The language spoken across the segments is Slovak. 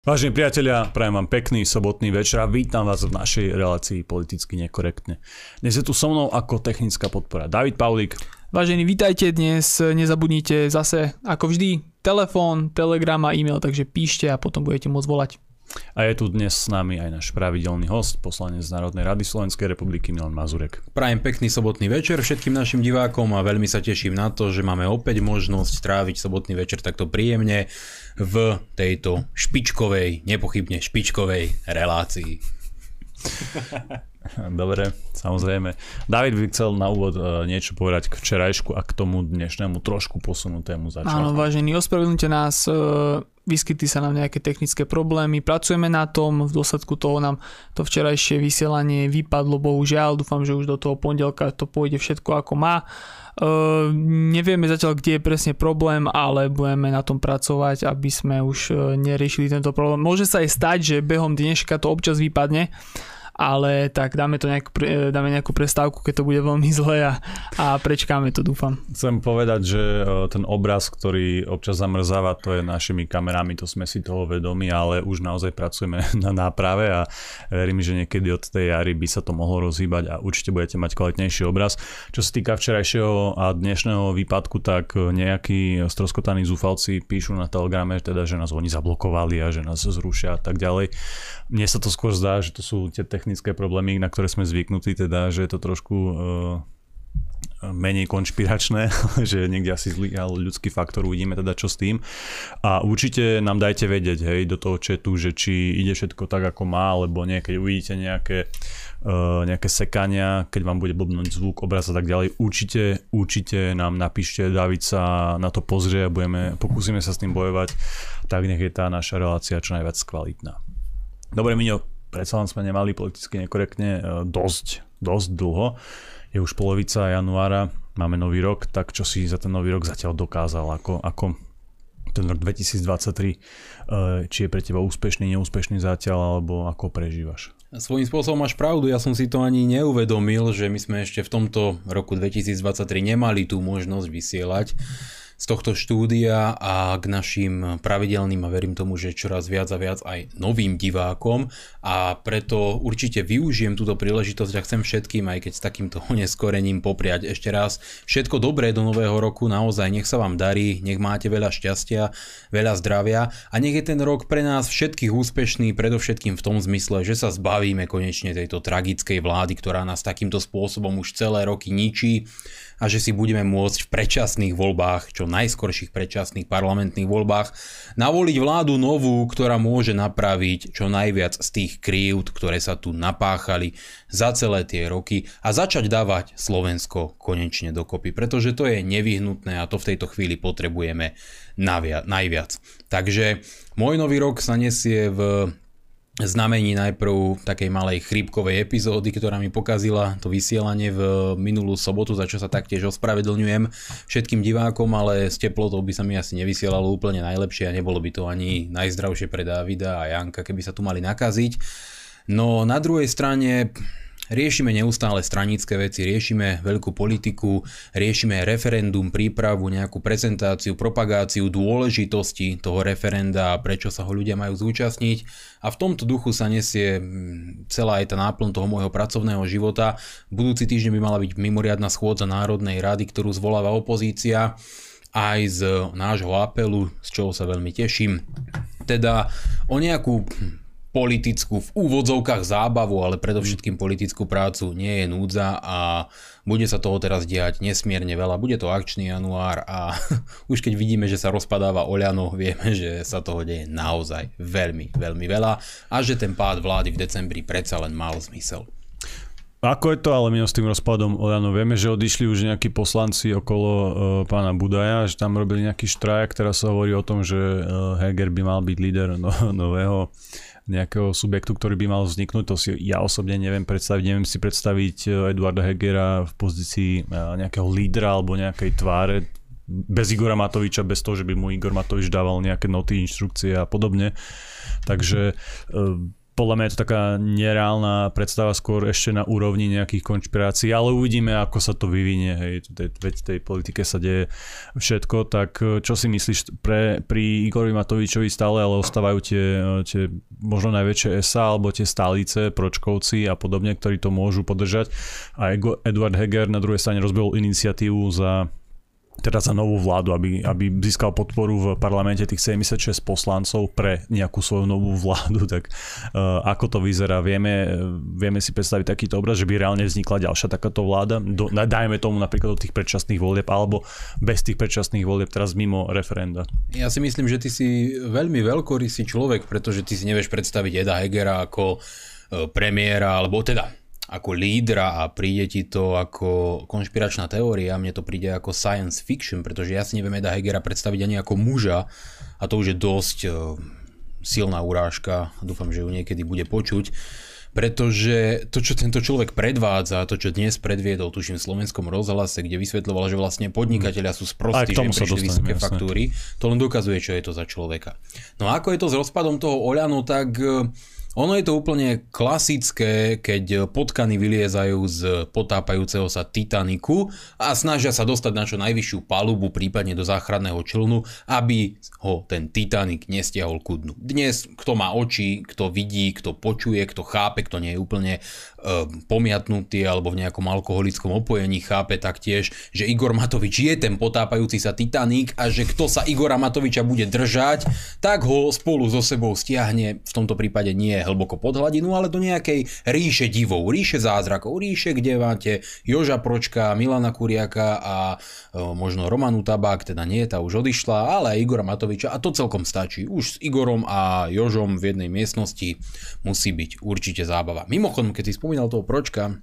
Vážení priatelia, prajem vám pekný sobotný večer a vítam vás v našej relácii politicky nekorektne. Dnes je tu so mnou ako technická podpora David Paulík. Vážení, vítajte dnes, nezabudnite zase, ako vždy, telefón, telegram a e-mail, takže píšte a potom budete môcť volať. A je tu dnes s nami aj náš pravidelný host, poslanec z Národnej rady Slovenskej republiky Milan Mazurek. Prajem pekný sobotný večer všetkým našim divákom a veľmi sa teším na to, že máme opäť možnosť tráviť sobotný večer takto príjemne v tejto špičkovej, nepochybne špičkovej relácii. Dobre, samozrejme. David by chcel na úvod uh, niečo povedať k včerajšku a k tomu dnešnému trošku posunutému začiatku. Áno, vážení, ospravedlňte nás, uh, vyskytli sa nám nejaké technické problémy, pracujeme na tom, v dôsledku toho nám to včerajšie vysielanie vypadlo, bohužiaľ, dúfam, že už do toho pondelka to pôjde všetko ako má. Uh, nevieme zatiaľ, kde je presne problém, ale budeme na tom pracovať, aby sme už uh, neriešili tento problém. Môže sa aj stať, že behom dneška to občas vypadne, ale tak dáme, to nejak, dáme nejakú prestávku, keď to bude veľmi zle a, a prečkáme to, dúfam. Chcem povedať, že e, ten obraz, ktorý občas zamrzáva, to je našimi kamerami, to sme si toho vedomi, ale už naozaj pracujeme na náprave a verím, že niekedy od tej jary by sa to mohlo rozhýbať a určite budete mať kvalitnejší obraz. Čo sa týka včerajšieho a dnešného výpadku, tak nejakí stroskotaní zúfalci píšu na telegrame, teda, že nás oni zablokovali a že nás zrušia a tak ďalej. Mne sa to skôr zdá, že to sú tie technické technické problémy, na ktoré sme zvyknutí, teda, že je to trošku uh, menej konšpiračné, že niekde asi zlý ale ľudský faktor, uvidíme teda čo s tým. A určite nám dajte vedieť, hej, do toho četu, že či ide všetko tak, ako má, alebo nie, keď uvidíte nejaké, uh, nejaké sekania, keď vám bude blbnúť zvuk, obraz a tak ďalej, určite, určite nám napíšte, David sa na to pozrie a budeme, pokúsime sa s tým bojovať, tak nech je tá naša relácia čo najviac kvalitná. Dobre, Miňo, predsa len sme nemali politicky nekorektne e, dosť, dosť dlho. Je už polovica januára, máme nový rok, tak čo si za ten nový rok zatiaľ dokázal, ako, ako ten rok 2023, e, či je pre teba úspešný, neúspešný zatiaľ, alebo ako prežívaš? Svojím spôsobom máš pravdu, ja som si to ani neuvedomil, že my sme ešte v tomto roku 2023 nemali tú možnosť vysielať z tohto štúdia a k našim pravidelným a verím tomu, že čoraz viac a viac aj novým divákom. A preto určite využijem túto príležitosť a chcem všetkým, aj keď s takýmto neskorením popriať ešte raz. Všetko dobré do nového roku, naozaj nech sa vám darí, nech máte veľa šťastia, veľa zdravia a nech je ten rok pre nás všetkých úspešný, predovšetkým v tom zmysle, že sa zbavíme konečne tejto tragickej vlády, ktorá nás takýmto spôsobom už celé roky ničí a že si budeme môcť v predčasných voľbách, čo najskorších predčasných parlamentných voľbách, navoliť vládu novú, ktorá môže napraviť čo najviac z tých krívd, ktoré sa tu napáchali za celé tie roky a začať dávať Slovensko konečne dokopy, pretože to je nevyhnutné a to v tejto chvíli potrebujeme najviac. Takže môj nový rok sa nesie v znamení najprv takej malej chrípkovej epizódy, ktorá mi pokazila to vysielanie v minulú sobotu, za čo sa taktiež ospravedlňujem všetkým divákom, ale s teplotou by sa mi asi nevysielalo úplne najlepšie a nebolo by to ani najzdravšie pre Davida a Janka, keby sa tu mali nakaziť. No na druhej strane Riešime neustále stranické veci, riešime veľkú politiku, riešime referendum, prípravu, nejakú prezentáciu, propagáciu dôležitosti toho referenda a prečo sa ho ľudia majú zúčastniť. A v tomto duchu sa nesie mm, celá aj tá náplň toho môjho pracovného života. Budúci týždeň by mala byť mimoriadná schôdza Národnej rady, ktorú zvoláva opozícia aj z nášho apelu, z čoho sa veľmi teším. Teda o nejakú politickú, v úvodzovkách zábavu, ale predovšetkým politickú prácu nie je núdza a bude sa toho teraz diať nesmierne veľa. Bude to akčný január a už keď vidíme, že sa rozpadáva Oľano, vieme, že sa toho deje naozaj veľmi, veľmi veľa a že ten pád vlády v decembri predsa len mal zmysel. Ako je to ale my s tým rozpadom Oľano? Vieme, že odišli už nejakí poslanci okolo uh, pána Budaja, že tam robili nejaký štrajk, teraz sa hovorí o tom, že uh, Heger by mal byť líder no, nového nejakého subjektu, ktorý by mal vzniknúť. To si ja osobne neviem predstaviť. Neviem si predstaviť e, Eduarda Hegera v pozícii e, nejakého lídra alebo nejakej tváre bez Igora Matoviča, bez toho, že by mu Igor Matovič dával nejaké noty, inštrukcie a podobne. Takže e, podľa mňa je to taká nereálna predstava skôr ešte na úrovni nejakých konšpirácií, ale uvidíme, ako sa to vyvinie, hej, veď tej politike sa deje všetko, tak e, čo si myslíš, pre, pri Igorovi Matovičovi stále ale ostávajú tie, e, tie možno najväčšie SA alebo tie stálice, Pročkovci a podobne, ktorí to môžu podržať. A Eduard Heger na druhej strane rozbil iniciatívu za teda za novú vládu, aby, aby získal podporu v parlamente tých 76 poslancov pre nejakú svoju novú vládu, tak uh, ako to vyzerá, vieme, vieme si predstaviť takýto obraz, že by reálne vznikla ďalšia takáto vláda, do, dajme tomu napríklad do tých predčasných volieb, alebo bez tých predčasných volieb teraz mimo referenda. Ja si myslím, že ty si veľmi veľkorysý človek, pretože ty si nevieš predstaviť Eda Hegera ako e, premiéra, alebo teda ako lídra a príde ti to ako konšpiračná teória, mne to príde ako science fiction, pretože ja si neviem Eda Hegera predstaviť ani ako muža a to už je dosť uh, silná urážka, dúfam, že ju niekedy bude počuť, pretože to, čo tento človek predvádza, to, čo dnes predviedol, tuším v slovenskom rozhlase, kde vysvetľoval, že vlastne podnikatelia sú sprostí, že prišli vysoké jasne. faktúry, to len dokazuje, čo je to za človeka. No a ako je to s rozpadom toho Oľanu, tak uh, ono je to úplne klasické, keď potkany vyliezajú z potápajúceho sa Titaniku a snažia sa dostať na čo najvyššiu palubu, prípadne do záchranného člnu, aby ho ten Titanic nestiahol ku dnu. Dnes, kto má oči, kto vidí, kto počuje, kto chápe, kto nie je úplne pomiatnutý alebo v nejakom alkoholickom opojení, chápe taktiež, že Igor Matovič je ten potápajúci sa Titanic a že kto sa Igora Matoviča bude držať, tak ho spolu so sebou stiahne, v tomto prípade nie hlboko pod hladinu, ale do nejakej ríše divov, ríše zázrakov, ríše, kde máte Joža Pročka, Milana Kuriaka a e, možno Romanu Tabák, teda nie, tá už odišla, ale aj Igora Matoviča a to celkom stačí. Už s Igorom a Jožom v jednej miestnosti musí byť určite zábava. Mimochodom, keď si spomínal toho Pročka,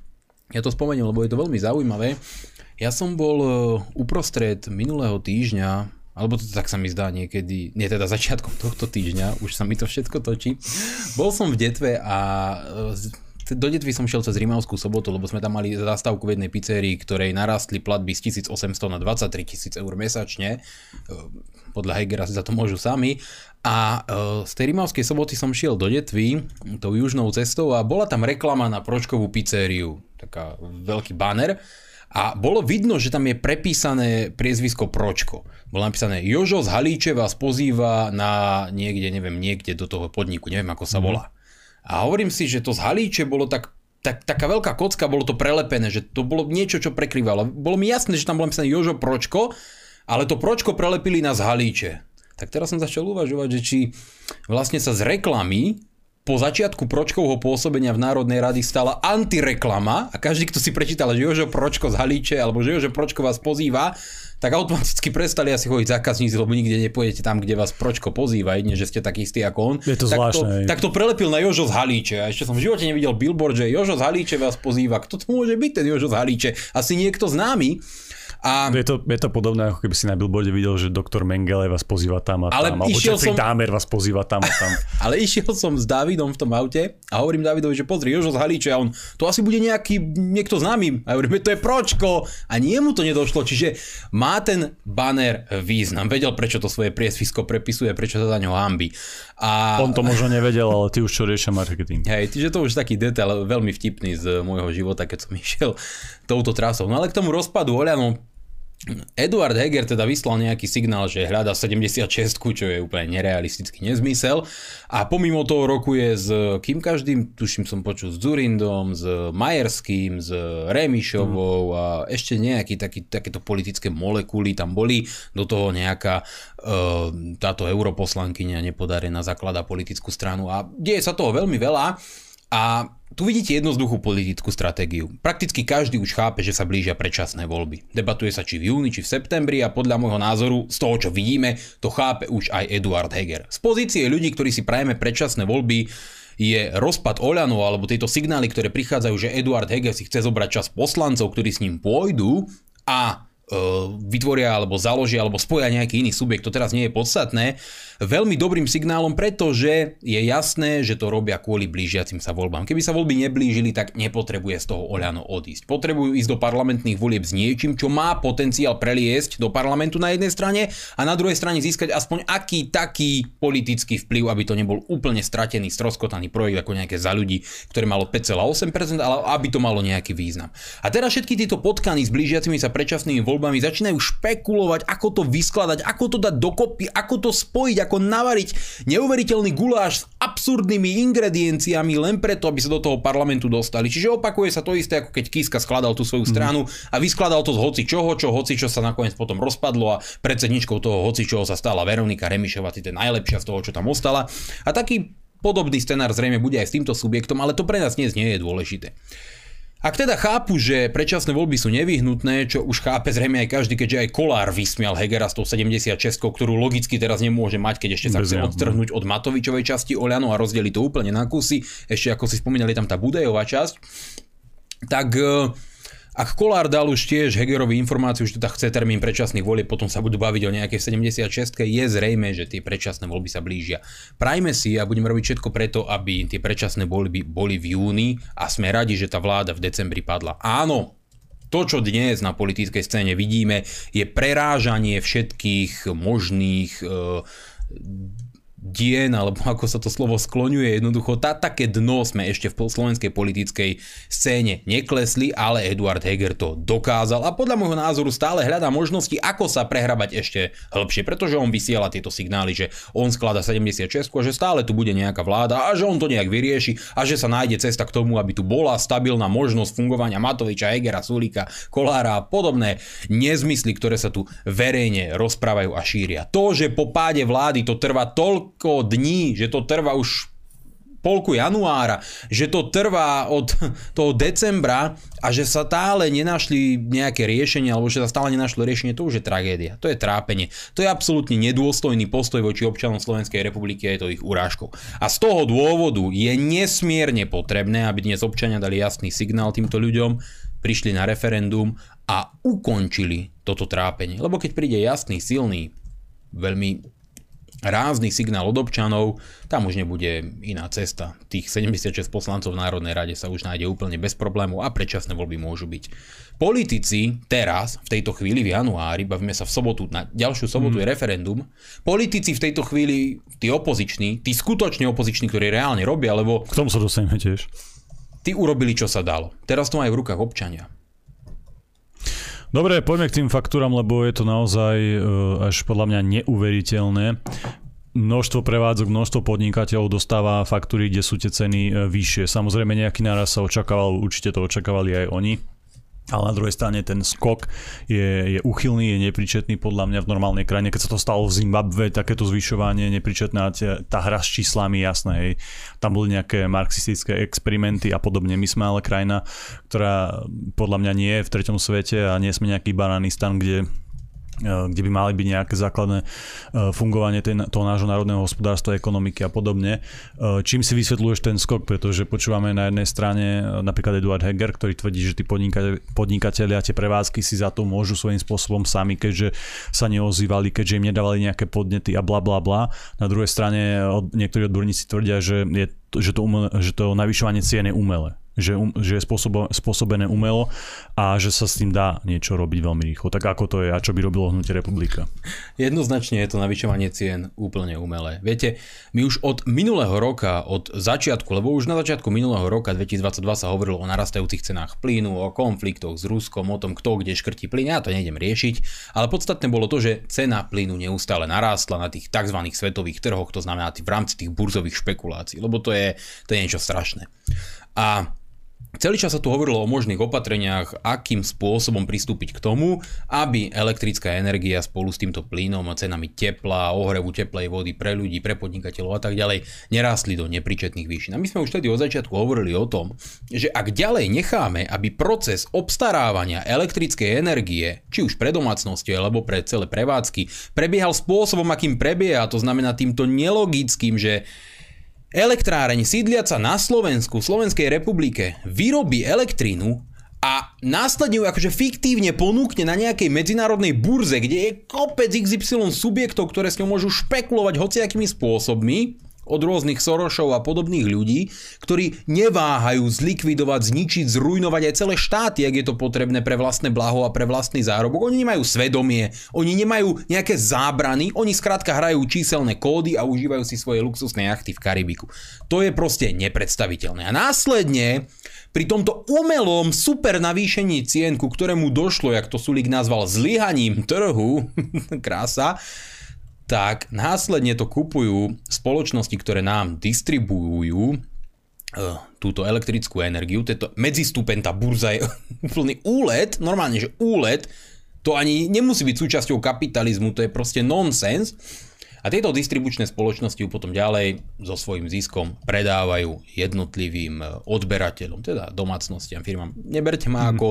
ja to spomeniem, lebo je to veľmi zaujímavé. Ja som bol e, uprostred minulého týždňa alebo to tak sa mi zdá niekedy, nie teda začiatkom tohto týždňa, už sa mi to všetko točí. Bol som v Detve a e, do Detvy som šiel cez Rimavskú sobotu, lebo sme tam mali zastávku v jednej pizzerii, ktorej narastli platby z 1800 na 23 tisíc eur mesačne. Podľa Hegera si za to môžu sami. A e, z tej Rimavskej soboty som šiel do Detvy tou južnou cestou a bola tam reklama na Pročkovú pizzériu. Taká veľký banner a bolo vidno, že tam je prepísané priezvisko Pročko. Bolo napísané Jožo z Halíče vás pozýva na niekde, neviem, niekde do toho podniku, neviem ako sa mhm. volá. A hovorím si, že to z Halíče bolo tak, tak taká veľká kocka, bolo to prelepené, že to bolo niečo, čo prekrývalo. Bolo mi jasné, že tam bolo napísané Jožo Pročko, ale to Pročko prelepili na z Halíče. Tak teraz som začal uvažovať, že či vlastne sa z reklamy po začiatku Pročkovho pôsobenia v Národnej rady stala antireklama a každý, kto si prečítal, že Jožo Pročko z Halíče alebo že Jožo Pročko vás pozýva, tak automaticky prestali asi chodiť zákazníci, lebo nikde nepôjdete tam, kde vás Pročko pozýva, jedne, že ste taký istý ako on. Je to tak zvláštne. To, tak to prelepil na Jožo z Halíče a ešte som v živote nevidel billboard, že Jožo z Halíče vás pozýva. Kto to môže byť ten Jožo z Halíče? Asi niekto známy. A... Je, to, je to podobné, ako keby si na billboarde videl, že doktor Mengele vás pozýva tam a ale tam, alebo Jeffrey som... Dahmer vás pozýva tam a tam. ale išiel som s Davidom v tom aute a hovorím Davidovi, že pozri, Jožo z Halíče a on, to asi bude nejaký, niekto známy. A hovorím, to je Pročko. A nie mu to nedošlo, čiže má ten banner význam. Vedel, prečo to svoje priesvisko prepisuje, prečo sa za ňo hambi. A... On to možno nevedel, ale ty už čo riešia marketing. Hej, čiže to už taký detail veľmi vtipný z môjho života, keď som išiel touto trasou. No ale k tomu rozpadu Oľano, Eduard Heger teda vyslal nejaký signál, že hľada 76, čo je úplne nerealistický nezmysel. A pomimo toho roku je s kým každým, tuším som počul, s Zurindom, s Majerským, s Remišovou mm. a ešte nejaké taký, takéto politické molekuly tam boli. Do toho nejaká uh, táto europoslankyňa nepodarená zaklada politickú stranu a deje sa toho veľmi veľa. A tu vidíte jednoduchú politickú stratégiu. Prakticky každý už chápe, že sa blížia predčasné voľby. Debatuje sa či v júni, či v septembri a podľa môjho názoru, z toho čo vidíme, to chápe už aj Eduard Heger. Z pozície ľudí, ktorí si prajeme predčasné voľby, je rozpad Oľano alebo tieto signály, ktoré prichádzajú, že Eduard Heger si chce zobrať čas poslancov, ktorí s ním pôjdu a vytvoria alebo založia alebo spoja nejaký iný subjekt, to teraz nie je podstatné, veľmi dobrým signálom, pretože je jasné, že to robia kvôli blížiacim sa voľbám. Keby sa voľby neblížili, tak nepotrebuje z toho Oľano odísť. Potrebujú ísť do parlamentných volieb s niečím, čo má potenciál preliesť do parlamentu na jednej strane a na druhej strane získať aspoň aký taký politický vplyv, aby to nebol úplne stratený, stroskotaný projekt ako nejaké za ľudí, ktoré malo 5,8%, ale aby to malo nejaký význam. A teraz všetky tieto potkany s blížiacimi sa predčasnými voľbami voľbami začínajú špekulovať, ako to vyskladať, ako to dať dokopy, ako to spojiť, ako navariť neuveriteľný guláš s absurdnými ingredienciami len preto, aby sa do toho parlamentu dostali. Čiže opakuje sa to isté, ako keď Kiska skladal tú svoju stranu mm. a vyskladal to z hoci čoho, čo hoci čo sa nakoniec potom rozpadlo a predsedničkou toho hoci čoho sa stala Veronika Remišová, to je najlepšia z toho, čo tam ostala. A taký podobný scenár zrejme bude aj s týmto subjektom, ale to pre nás dnes nie je dôležité. Ak teda chápu, že predčasné voľby sú nevyhnutné, čo už chápe zrejme aj každý, keďže aj Kolár vysmial Hegera s tou 76, ktorú logicky teraz nemôže mať, keď ešte sa chce odtrhnúť od Matovičovej časti Oľano a rozdeliť to úplne na kusy, ešte ako si spomínali tam tá Budejová časť, tak ak Kolár dal už tiež Hegerovi informáciu, že teda chce termín predčasných volieb, potom sa budú baviť o nejakej 76 je zrejme, že tie predčasné voľby sa blížia. Prajme si a budeme robiť všetko preto, aby tie predčasné voľby boli v júni a sme radi, že tá vláda v decembri padla. Áno, to, čo dnes na politickej scéne vidíme, je prerážanie všetkých možných e, dien, alebo ako sa to slovo skloňuje, jednoducho tá, také dno sme ešte v slovenskej politickej scéne neklesli, ale Eduard Heger to dokázal a podľa môjho názoru stále hľadá možnosti, ako sa prehrabať ešte hĺbšie, pretože on vysiela tieto signály, že on sklada 76 a že stále tu bude nejaká vláda a že on to nejak vyrieši a že sa nájde cesta k tomu, aby tu bola stabilná možnosť fungovania Matoviča, Hegera, Sulika, Kolára a podobné nezmysly, ktoré sa tu verejne rozprávajú a šíria. To, že po páde vlády to trvá toľko toľko dní, že to trvá už polku januára, že to trvá od toho decembra a že sa stále nenašli nejaké riešenie, alebo že sa stále nenašlo riešenie, to už je tragédia. To je trápenie. To je absolútne nedôstojný postoj voči občanom Slovenskej republiky a je to ich urážkou. A z toho dôvodu je nesmierne potrebné, aby dnes občania dali jasný signál týmto ľuďom, prišli na referendum a ukončili toto trápenie. Lebo keď príde jasný, silný, veľmi rázny signál od občanov, tam už nebude iná cesta. Tých 76 poslancov v Národnej rade sa už nájde úplne bez problému a predčasné voľby môžu byť. Politici teraz, v tejto chvíli v januári, bavíme sa v sobotu, na ďalšiu sobotu mm. je referendum, politici v tejto chvíli, tí opoziční, tí skutočne opoziční, ktorí reálne robia, lebo... K tomu sa dostaneme tiež. Tí urobili, čo sa dalo. Teraz to majú v rukách občania. Dobre, poďme k tým faktúram, lebo je to naozaj uh, až podľa mňa neuveriteľné. Množstvo prevádzok, množstvo podnikateľov dostáva faktúry, kde sú tie ceny uh, vyššie. Samozrejme nejaký náraz sa očakával, určite to očakávali aj oni ale na druhej strane ten skok je, je uchylný, je nepričetný podľa mňa v normálnej krajine. Keď sa to stalo v Zimbabve, takéto zvyšovanie nepričetné, tá hra s číslami, jasné, hej, tam boli nejaké marxistické experimenty a podobne. My sme ale krajina, ktorá podľa mňa nie je v treťom svete a nie sme nejaký bananistan, kde kde by mali byť nejaké základné e, fungovanie toho nášho národného hospodárstva, ekonomiky a podobne. E, čím si vysvetľuješ ten skok? Pretože počúvame na jednej strane napríklad Eduard Heger, ktorý tvrdí, že tí podnikatelia, tie prevádzky si za to môžu svojím spôsobom sami, keďže sa neozývali, keďže im nedávali nejaké podnety a bla bla bla. Na druhej strane niektorí odborníci tvrdia, že, je, že, to, že to navyšovanie cien je umelé že, um, že je spôsobené umelo a že sa s tým dá niečo robiť veľmi rýchlo. Tak ako to je a čo by robilo hnutie republika? Jednoznačne je to navyšovanie cien úplne umelé. Viete, my už od minulého roka, od začiatku, lebo už na začiatku minulého roka 2022 sa hovorilo o narastajúcich cenách plynu, o konfliktoch s Ruskom, o tom, kto kde škrtí plyn, ja to nejdem riešiť, ale podstatné bolo to, že cena plynu neustále narástla na tých tzv. svetových trhoch, to znamená v rámci tých burzových špekulácií, lebo to je, to je niečo strašné. A Celý čas sa tu hovorilo o možných opatreniach, akým spôsobom pristúpiť k tomu, aby elektrická energia spolu s týmto plynom a cenami tepla, ohrevu teplej vody pre ľudí, pre podnikateľov a tak ďalej nerástli do nepričetných výšin. A my sme už vtedy od začiatku hovorili o tom, že ak ďalej necháme, aby proces obstarávania elektrickej energie, či už pre domácnosti alebo pre celé prevádzky, prebiehal spôsobom, akým prebieha, to znamená týmto nelogickým, že Elektráreň sídliaca na Slovensku, Slovenskej republike, vyrobí elektrínu a následne ju akože fiktívne ponúkne na nejakej medzinárodnej burze, kde je kopec XY subjektov, ktoré s ňou môžu špekulovať hociakými spôsobmi, od rôznych Sorošov a podobných ľudí, ktorí neváhajú zlikvidovať, zničiť, zrujnovať aj celé štáty, ak je to potrebné pre vlastné blaho a pre vlastný zárobok. Oni nemajú svedomie, oni nemajú nejaké zábrany, oni skrátka hrajú číselné kódy a užívajú si svoje luxusné jachty v Karibiku. To je proste nepredstaviteľné. A následne pri tomto umelom super navýšení cien, ku ktorému došlo, jak to Sulik nazval, zlyhaním trhu, krása, tak následne to kupujú spoločnosti, ktoré nám distribujú uh, túto elektrickú energiu. Tento medzistupen, tá burza je úplný úlet, normálne, že úlet, to ani nemusí byť súčasťou kapitalizmu, to je proste nonsens. A tieto distribučné spoločnosti ju potom ďalej so svojím ziskom predávajú jednotlivým eh, odberateľom, teda domácnostiam, firmám. Neberte ma mm. ako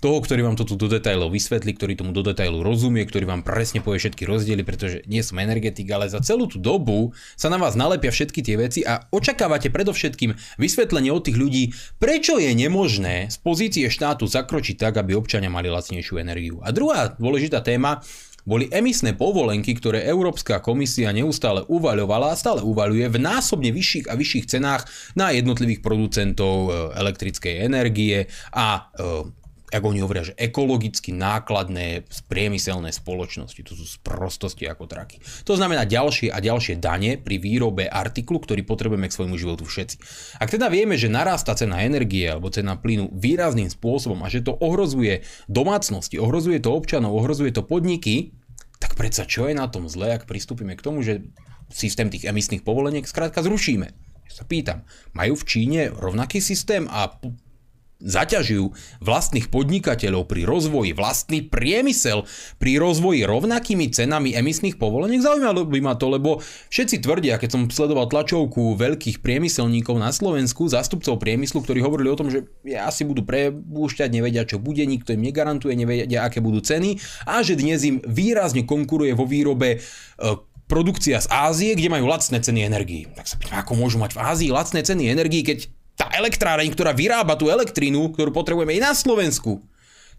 toho, ktorý vám to tu do detailov vysvetlí, ktorý tomu do detailu rozumie, ktorý vám presne povie všetky rozdiely, pretože nie som energetik, ale za celú tú dobu sa na vás nalepia všetky tie veci a očakávate predovšetkým vysvetlenie od tých ľudí, prečo je nemožné z pozície štátu zakročiť tak, aby občania mali lacnejšiu energiu. A druhá dôležitá téma, boli emisné povolenky, ktoré Európska komisia neustále uvaľovala a stále uvaľuje v násobne vyšších a vyšších cenách na jednotlivých producentov e, elektrickej energie a e, ako oni hovoria, že ekologicky nákladné priemyselné spoločnosti. To sú sprostosti ako traky. To znamená ďalšie a ďalšie dane pri výrobe artiklu, ktorý potrebujeme k svojmu životu všetci. Ak teda vieme, že narastá cena energie alebo cena plynu výrazným spôsobom a že to ohrozuje domácnosti, ohrozuje to občanov, ohrozuje to podniky, tak predsa čo je na tom zle, ak pristúpime k tomu, že systém tých emisných povoleniek skrátka zrušíme. Ja sa pýtam, majú v Číne rovnaký systém a zaťažujú vlastných podnikateľov pri rozvoji, vlastný priemysel pri rozvoji rovnakými cenami emisných povoleniek. Zaujímalo by ma to, lebo všetci tvrdia, keď som sledoval tlačovku veľkých priemyselníkov na Slovensku, zástupcov priemyslu, ktorí hovorili o tom, že asi budú prepúšťať, nevedia čo bude, nikto im negarantuje, nevedia aké budú ceny a že dnes im výrazne konkuruje vo výrobe e, produkcia z Ázie, kde majú lacné ceny energii. Tak sa pýtam, ako môžu mať v Ázii lacné ceny energii, keď tá elektráreň, ktorá vyrába tú elektrínu, ktorú potrebujeme i na Slovensku,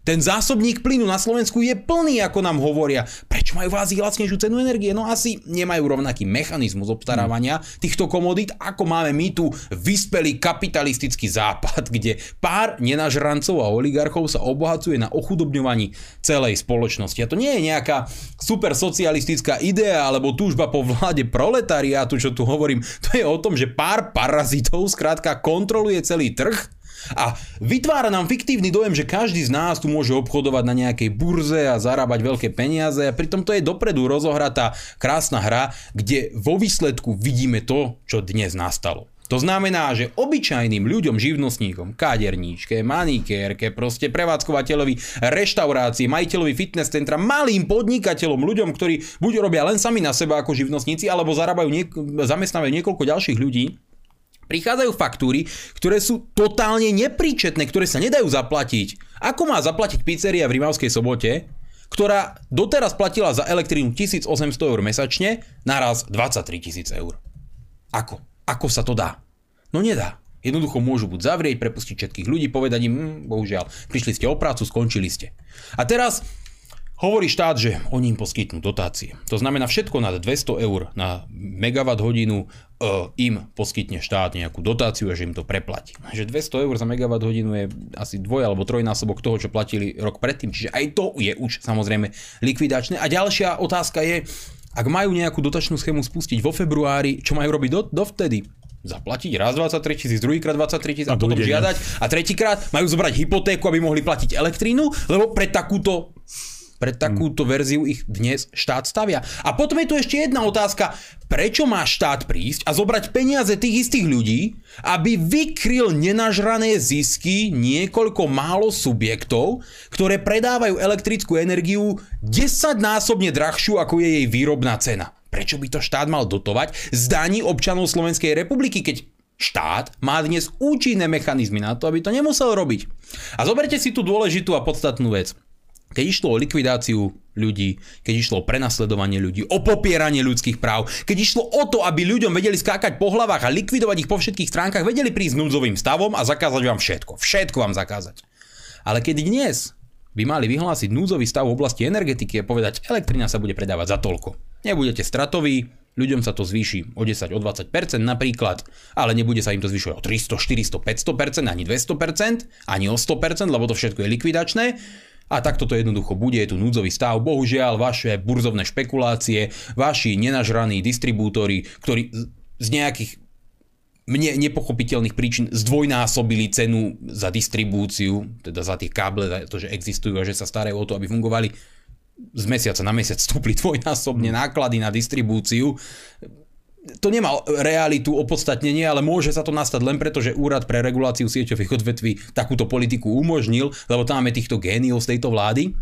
ten zásobník plynu na Slovensku je plný, ako nám hovoria. Prečo majú v Ázii lacnejšiu cenu energie? No asi nemajú rovnaký mechanizmus obstarávania týchto komodít, ako máme my tu vyspelý kapitalistický západ, kde pár nenažrancov a oligarchov sa obohacuje na ochudobňovaní celej spoločnosti. A to nie je nejaká super socialistická idea alebo túžba po vláde proletariátu, čo tu hovorím. To je o tom, že pár parazitov skrátka kontroluje celý trh a vytvára nám fiktívny dojem, že každý z nás tu môže obchodovať na nejakej burze a zarábať veľké peniaze a pritom to je dopredu rozohratá krásna hra, kde vo výsledku vidíme to, čo dnes nastalo. To znamená, že obyčajným ľuďom, živnostníkom, kaderníčke, manikérke, proste prevádzkovateľovi reštaurácie, majiteľovi fitness centra, malým podnikateľom, ľuďom, ktorí buď robia len sami na seba ako živnostníci, alebo zarábajú niek- zamestnávajú niekoľko ďalších ľudí, prichádzajú faktúry, ktoré sú totálne nepríčetné, ktoré sa nedajú zaplatiť. Ako má zaplatiť pizzeria v Rimavskej sobote, ktorá doteraz platila za elektrínu 1800 eur mesačne, naraz 23 tisíc eur. Ako? Ako sa to dá? No nedá. Jednoducho môžu buď zavrieť, prepustiť všetkých ľudí, povedať im, hm, bohužiaľ, prišli ste o prácu, skončili ste. A teraz Hovorí štát, že oni im poskytnú dotácie. To znamená, všetko nad 200 eur na megawatt hodinu e, im poskytne štát nejakú dotáciu a že im to preplatí. Že 200 eur za megawatt hodinu je asi dvoj alebo trojnásobok toho, čo platili rok predtým. Čiže aj to je už samozrejme likvidačné. A ďalšia otázka je, ak majú nejakú dotačnú schému spustiť vo februári, čo majú robiť do, dovtedy? zaplatiť raz 23 tisíc, druhýkrát 23 tisíc a, a potom žiadať a tretíkrát majú zobrať hypotéku, aby mohli platiť elektrínu, lebo pre takúto pre takúto verziu ich dnes štát stavia. A potom je tu ešte jedna otázka. Prečo má štát prísť a zobrať peniaze tých istých ľudí, aby vykryl nenažrané zisky niekoľko málo subjektov, ktoré predávajú elektrickú energiu 10 násobne drahšiu, ako je jej výrobná cena? Prečo by to štát mal dotovať z daní občanov Slovenskej republiky, keď štát má dnes účinné mechanizmy na to, aby to nemusel robiť. A zoberte si tú dôležitú a podstatnú vec. Keď išlo o likvidáciu ľudí, keď išlo o prenasledovanie ľudí, o popieranie ľudských práv, keď išlo o to, aby ľuďom vedeli skákať po hlavách a likvidovať ich po všetkých stránkach, vedeli prísť núdzovým stavom a zakázať vám všetko. Všetko vám zakázať. Ale keď dnes by mali vyhlásiť núdzový stav v oblasti energetiky a povedať, elektrina sa bude predávať za toľko. Nebudete stratoví, ľuďom sa to zvýši o 10, o 20% napríklad, ale nebude sa im to zvyšovať o 300, 400, 500%, ani 200%, ani o 100%, lebo to všetko je likvidačné. A takto to jednoducho bude, je tu núdzový stav. Bohužiaľ, vaše burzovné špekulácie, vaši nenažraní distribútory, ktorí z nejakých mne nepochopiteľných príčin zdvojnásobili cenu za distribúciu, teda za tie káble, za to, že existujú a že sa starajú o to, aby fungovali. Z mesiaca na mesiac stúpli dvojnásobne náklady na distribúciu. To nemá realitu, opodstatnenie, ale môže sa to nastať len preto, že Úrad pre reguláciu sieťových odvetví takúto politiku umožnil, lebo tam máme týchto géniov z tejto vlády.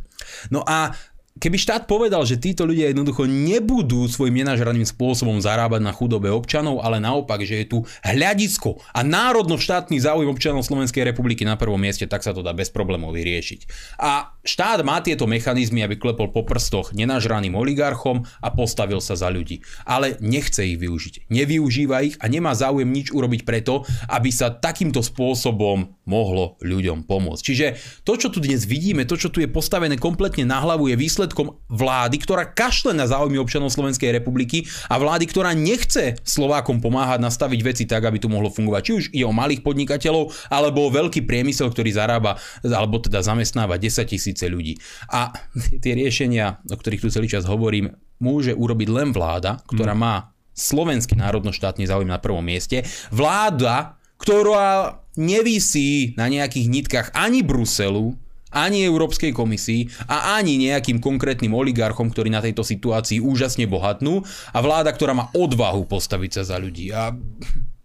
No a keby štát povedal, že títo ľudia jednoducho nebudú svojim nenažraným spôsobom zarábať na chudobe občanov, ale naopak, že je tu hľadisko a národno-štátny záujem občanov Slovenskej republiky na prvom mieste, tak sa to dá bez problémov vyriešiť. A štát má tieto mechanizmy, aby klepol po prstoch nenažraným oligarchom a postavil sa za ľudí. Ale nechce ich využiť. Nevyužíva ich a nemá záujem nič urobiť preto, aby sa takýmto spôsobom mohlo ľuďom pomôcť. Čiže to, čo tu dnes vidíme, to, čo tu je postavené kompletne na hlavu, je výsledok výsledkom vlády, ktorá kašle na záujmy občanov Slovenskej republiky a vlády, ktorá nechce Slovákom pomáhať nastaviť veci tak, aby to mohlo fungovať. Či už ide o malých podnikateľov, alebo o veľký priemysel, ktorý zarába, alebo teda zamestnáva 10 tisíce ľudí. A tie riešenia, o ktorých tu celý čas hovorím, môže urobiť len vláda, ktorá mm. má slovenský národno-štátny záujem na prvom mieste. Vláda, ktorá nevisí na nejakých nitkách ani Bruselu, ani Európskej komisii a ani nejakým konkrétnym oligarchom, ktorí na tejto situácii úžasne bohatnú a vláda, ktorá má odvahu postaviť sa za ľudí. A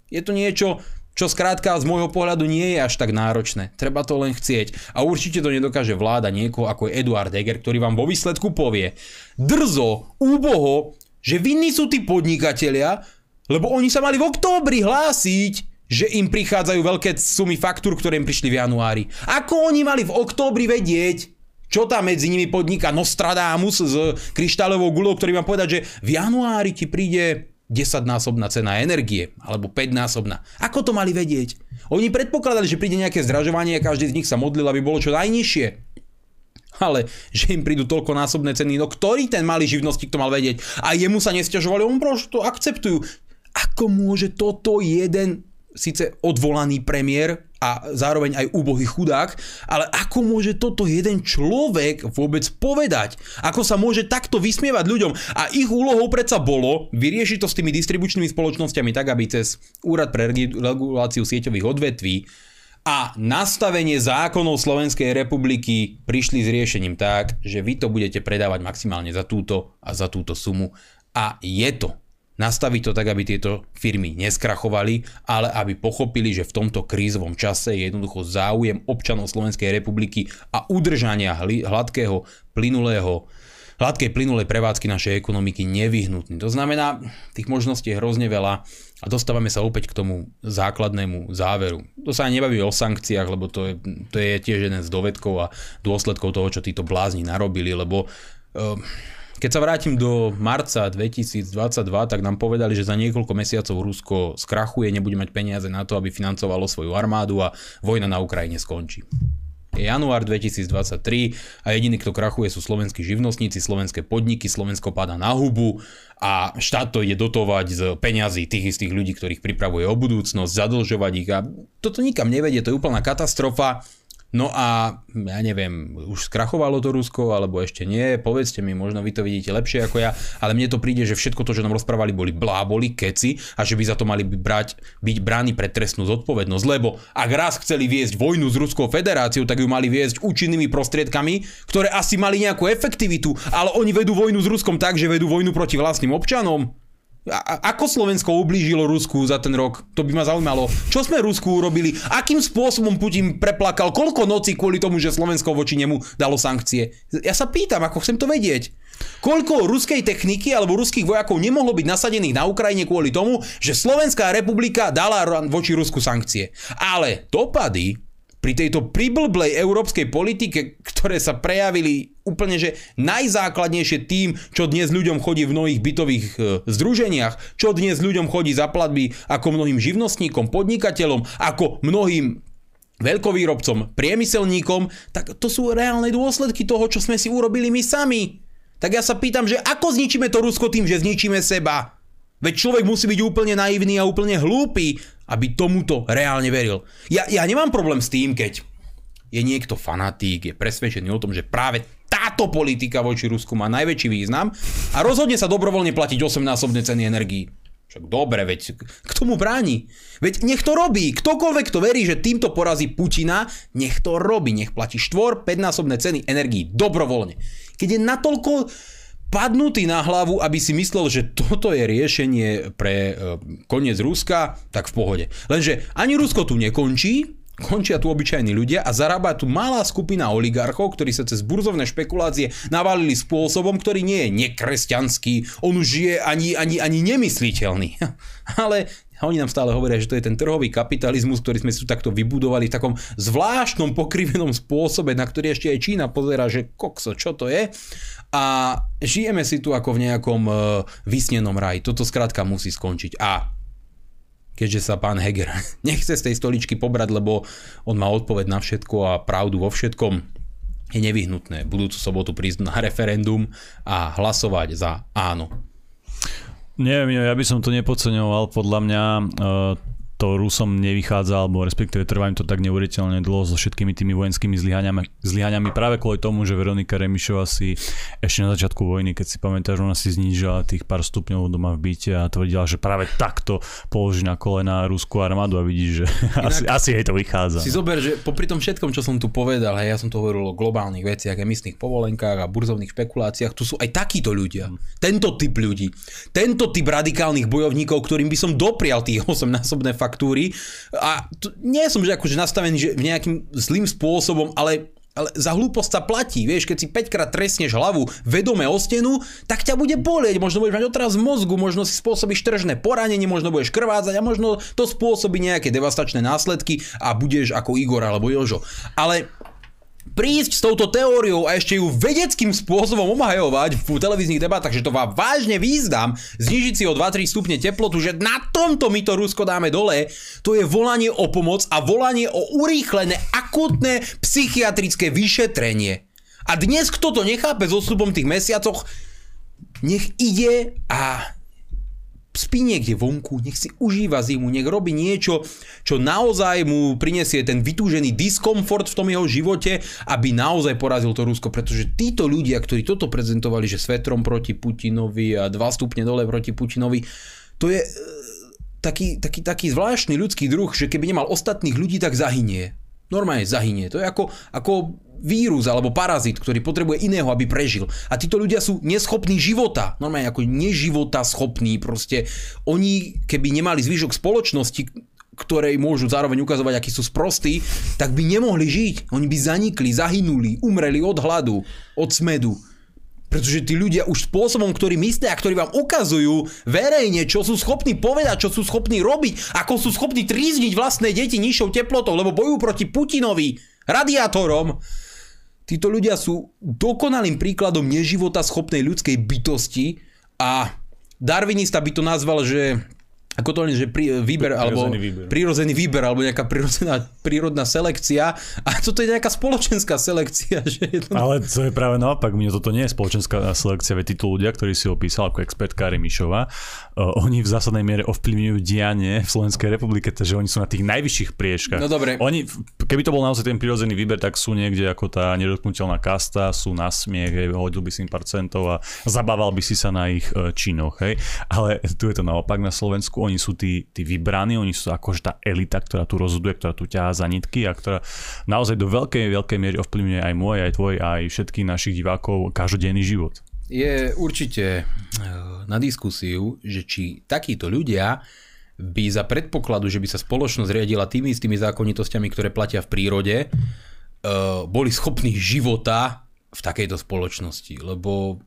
je to niečo, čo skrátka z môjho pohľadu nie je až tak náročné. Treba to len chcieť. A určite to nedokáže vláda niekoho ako Eduard Eger, ktorý vám vo výsledku povie drzo, úboho, že vinní sú tí podnikatelia, lebo oni sa mali v októbri hlásiť že im prichádzajú veľké sumy faktúr, ktoré im prišli v januári. Ako oni mali v októbri vedieť, čo tam medzi nimi podniká Nostradamus s kryštáľovou gulou, ktorý vám povedať, že v januári ti príde 10-násobná cena energie, alebo 5-násobná. Ako to mali vedieť? Oni predpokladali, že príde nejaké zdražovanie a každý z nich sa modlil, aby bolo čo najnižšie. Ale že im prídu toľko násobné ceny, no ktorý ten malý živnostník to mal vedieť? A jemu sa nestiažovali, on prosto to akceptujú. Ako môže toto jeden síce odvolaný premiér a zároveň aj úbohý chudák, ale ako môže toto jeden človek vôbec povedať? Ako sa môže takto vysmievať ľuďom? A ich úlohou predsa bolo vyriešiť to s tými distribučnými spoločnosťami tak, aby cez Úrad pre reguláciu sieťových odvetví a nastavenie zákonov Slovenskej republiky prišli s riešením tak, že vy to budete predávať maximálne za túto a za túto sumu. A je to nastaviť to tak, aby tieto firmy neskrachovali, ale aby pochopili, že v tomto krízovom čase je jednoducho záujem občanov Slovenskej republiky a udržania hladkého, plynulého hladkej plynulej prevádzky našej ekonomiky nevyhnutný. To znamená, tých možností je hrozne veľa a dostávame sa opäť k tomu základnému záveru. To sa aj nebaví o sankciách, lebo to je, to je tiež jeden z dovedkov a dôsledkov toho, čo títo blázni narobili, lebo uh, keď sa vrátim do marca 2022, tak nám povedali, že za niekoľko mesiacov Rusko skrachuje, nebude mať peniaze na to, aby financovalo svoju armádu a vojna na Ukrajine skončí. Je január 2023 a jediný, kto krachuje, sú slovenskí živnostníci, slovenské podniky, Slovensko páda na hubu a štát to ide dotovať z peňazí tých istých ľudí, ktorých pripravuje o budúcnosť, zadlžovať ich a toto nikam nevedie, to je úplná katastrofa No a ja neviem, už skrachovalo to Rusko, alebo ešte nie, povedzte mi, možno vy to vidíte lepšie ako ja, ale mne to príde, že všetko to, čo nám rozprávali, boli bláboli, keci a že by za to mali brať, byť brány pre trestnú zodpovednosť, lebo ak raz chceli viesť vojnu s Ruskou federáciou, tak ju mali viesť účinnými prostriedkami, ktoré asi mali nejakú efektivitu, ale oni vedú vojnu s Ruskom tak, že vedú vojnu proti vlastným občanom. A, ako Slovensko ublížilo Rusku za ten rok? To by ma zaujímalo. Čo sme Rusku urobili? Akým spôsobom Putin preplakal? Koľko nocí kvôli tomu, že Slovensko voči nemu dalo sankcie? Ja sa pýtam, ako chcem to vedieť. Koľko ruskej techniky alebo ruských vojakov nemohlo byť nasadených na Ukrajine kvôli tomu, že Slovenská republika dala voči Rusku sankcie. Ale dopady pri tejto priblblej európskej politike, ktoré sa prejavili úplne že najzákladnejšie tým, čo dnes ľuďom chodí v mnohých bytových e, združeniach, čo dnes ľuďom chodí za platby ako mnohým živnostníkom, podnikateľom, ako mnohým veľkovýrobcom, priemyselníkom, tak to sú reálne dôsledky toho, čo sme si urobili my sami. Tak ja sa pýtam, že ako zničíme to Rusko tým, že zničíme seba? Veď človek musí byť úplne naivný a úplne hlúpy, aby tomuto reálne veril. Ja, ja nemám problém s tým, keď je niekto fanatík, je presvedčený o tom, že práve táto politika voči Rusku má najväčší význam a rozhodne sa dobrovoľne platiť 8-násobné ceny energií. Však dobre, veď k tomu bráni. Veď nech to robí. Ktokoľvek to verí, že týmto porazí Putina, nech to robí. Nech platí 4 5-násobné ceny energií dobrovoľne. Keď je natoľko padnutý na hlavu, aby si myslel, že toto je riešenie pre e, koniec Ruska, tak v pohode. Lenže ani Rusko tu nekončí, končia tu obyčajní ľudia a zarába tu malá skupina oligarchov, ktorí sa cez burzovné špekulácie navalili spôsobom, ktorý nie je nekresťanský, on už je ani, ani, ani nemysliteľný. Ale oni nám stále hovoria, že to je ten trhový kapitalizmus, ktorý sme si tu takto vybudovali v takom zvláštnom pokrivenom spôsobe, na ktorý ešte aj Čína pozera, že kokso, čo to je. A žijeme si tu ako v nejakom uh, vysnenom raji. Toto skrátka musí skončiť. A keďže sa pán Heger nechce z tej stoličky pobrať, lebo on má odpoveď na všetko a pravdu vo všetkom, je nevyhnutné budúcu sobotu prísť na referendum a hlasovať za áno. Neviem, ja by som to nepodceňoval. Podľa mňa uh to Rusom nevychádza, alebo respektíve trvá im to tak neuveriteľne dlho so všetkými tými vojenskými zlyhaniami, zlyhaniami práve kvôli tomu, že Veronika Remišova si ešte na začiatku vojny, keď si pamätáš, ona si znížila tých pár stupňov doma v byte a tvrdila, že práve takto položí na kolena ruskú armádu a vidíš, že Inak, asi, asi jej to vychádza. Si zober, že popri tom všetkom, čo som tu povedal, hej, ja som to hovoril o globálnych veciach, emisných povolenkách a burzovných špekuláciách, tu sú aj takíto ľudia. Tento typ ľudí. Tento typ radikálnych bojovníkov, ktorým by som doprial tých 8-násobné faktúry. A to, nie som že akože nastavený že v nejakým zlým spôsobom, ale ale za hlúposť sa platí, vieš, keď si 5 krát trestneš hlavu vedome o stenu, tak ťa bude bolieť, možno budeš mať otraz mozgu, možno si spôsobíš tržné poranenie, možno budeš krvácať a možno to spôsobí nejaké devastačné následky a budeš ako Igor alebo Jožo. Ale prísť s touto teóriou a ešte ju vedeckým spôsobom omhajovať v televíznych debatách, že to vám vážne význam, znižiť si o 2-3 stupne teplotu, že na tomto my to Rusko dáme dole, to je volanie o pomoc a volanie o urýchlené akutné psychiatrické vyšetrenie. A dnes, kto to nechápe s odstupom tých mesiacoch, nech ide a spí niekde vonku, nech si užíva zimu, nech robí niečo, čo naozaj mu prinesie ten vytúžený diskomfort v tom jeho živote, aby naozaj porazil to Rusko, pretože títo ľudia, ktorí toto prezentovali, že svetrom proti Putinovi a 2 stupne dole proti Putinovi, to je e, taký, taký, taký zvláštny ľudský druh, že keby nemal ostatných ľudí, tak zahynie. Normálne zahynie. To je ako, ako vírus alebo parazit, ktorý potrebuje iného, aby prežil. A títo ľudia sú neschopní života. Normálne ako neživota schopní. Proste oni, keby nemali zvyšok spoločnosti, ktorej môžu zároveň ukazovať, akí sú sprostí, tak by nemohli žiť. Oni by zanikli, zahynuli, umreli od hladu, od smedu. Pretože tí ľudia už spôsobom, ktorý myslia a ktorí vám ukazujú verejne, čo sú schopní povedať, čo sú schopní robiť, ako sú schopní trízniť vlastné deti nižšou teplotou, lebo bojujú proti Putinovi, radiátorom. Títo ľudia sú dokonalým príkladom neživota schopnej ľudskej bytosti a darwinista by to nazval, že ako to len, že prí, výber, alebo výber. prírodzený výber, alebo nejaká prírodzená, prírodná selekcia. A toto je nejaká spoločenská selekcia. Že je to... Ale to je práve naopak, mne toto nie je spoločenská selekcia, veď títo ľudia, ktorí si opísal ako expertka Remišova, uh, oni v zásadnej miere ovplyvňujú dianie v Slovenskej republike, takže oni sú na tých najvyšších priečkach. No dobre. Oni, keby to bol naozaj ten prírodzený výber, tak sú niekde ako tá nedotknutelná kasta, sú na smiech, hodil by si im pár centov a zabával by si sa na ich uh, činoch. Hej. Ale tu je to naopak na Slovensku oni sú tí, tí vybraní, oni sú akože tá elita, ktorá tu rozhoduje, ktorá tu ťahá za nitky a ktorá naozaj do veľkej, veľkej miery ovplyvňuje aj môj, aj tvoj, aj všetkých našich divákov každodenný život. Je určite eh, na diskusiu, že či takíto ľudia by za predpokladu, že by sa spoločnosť riadila tými istými zákonitosťami, ktoré platia v prírode, eh, boli schopní života v takejto spoločnosti. Lebo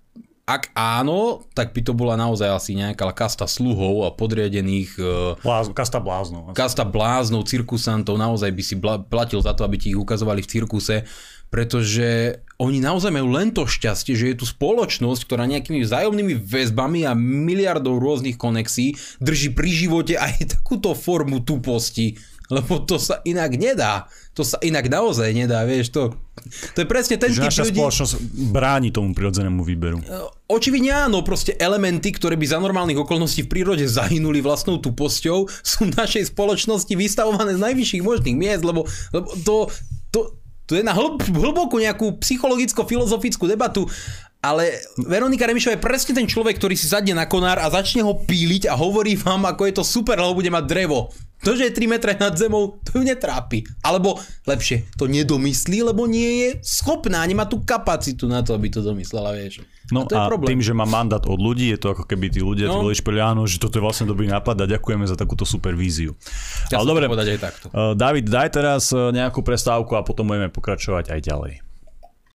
ak áno, tak by to bola naozaj asi nejaká kasta sluhov a podriadených... E, Blázno, kasta bláznov. Kasta bláznov, cirkusantov, naozaj by si platil za to, aby ti ich ukazovali v cirkuse, pretože oni naozaj majú len to šťastie, že je tu spoločnosť, ktorá nejakými vzájomnými väzbami a miliardov rôznych konexí drží pri živote aj takúto formu tuposti lebo to sa inak nedá. To sa inak naozaj nedá, vieš, to, to je presne ten Že typ naša ľudí... spoločnosť bráni tomu prirodzenému výberu. Očividne áno, proste elementy, ktoré by za normálnych okolností v prírode zahynuli vlastnou tuposťou, sú v našej spoločnosti vystavované z najvyšších možných miest, lebo, lebo to, to, to je na hlb, hlbokú nejakú psychologicko-filozofickú debatu ale Veronika Remišová je presne ten človek, ktorý si zadne na konár a začne ho píliť a hovorí vám, ako je to super, lebo bude mať drevo. To, že je 3 metre nad zemou, to ju netrápi. Alebo lepšie, to nedomyslí, lebo nie je schopná, nemá tú kapacitu na to, aby to domyslela, vieš. No a, to je a problém. tým, že má mandát od ľudí, je to ako keby tí ľudia No. tvorili špeli, áno, že toto je vlastne dobrý nápad a ďakujeme za takúto super víziu. Ja Ale dobre, povedať aj takto. Uh, David, daj teraz uh, nejakú prestávku a potom budeme pokračovať aj ďalej.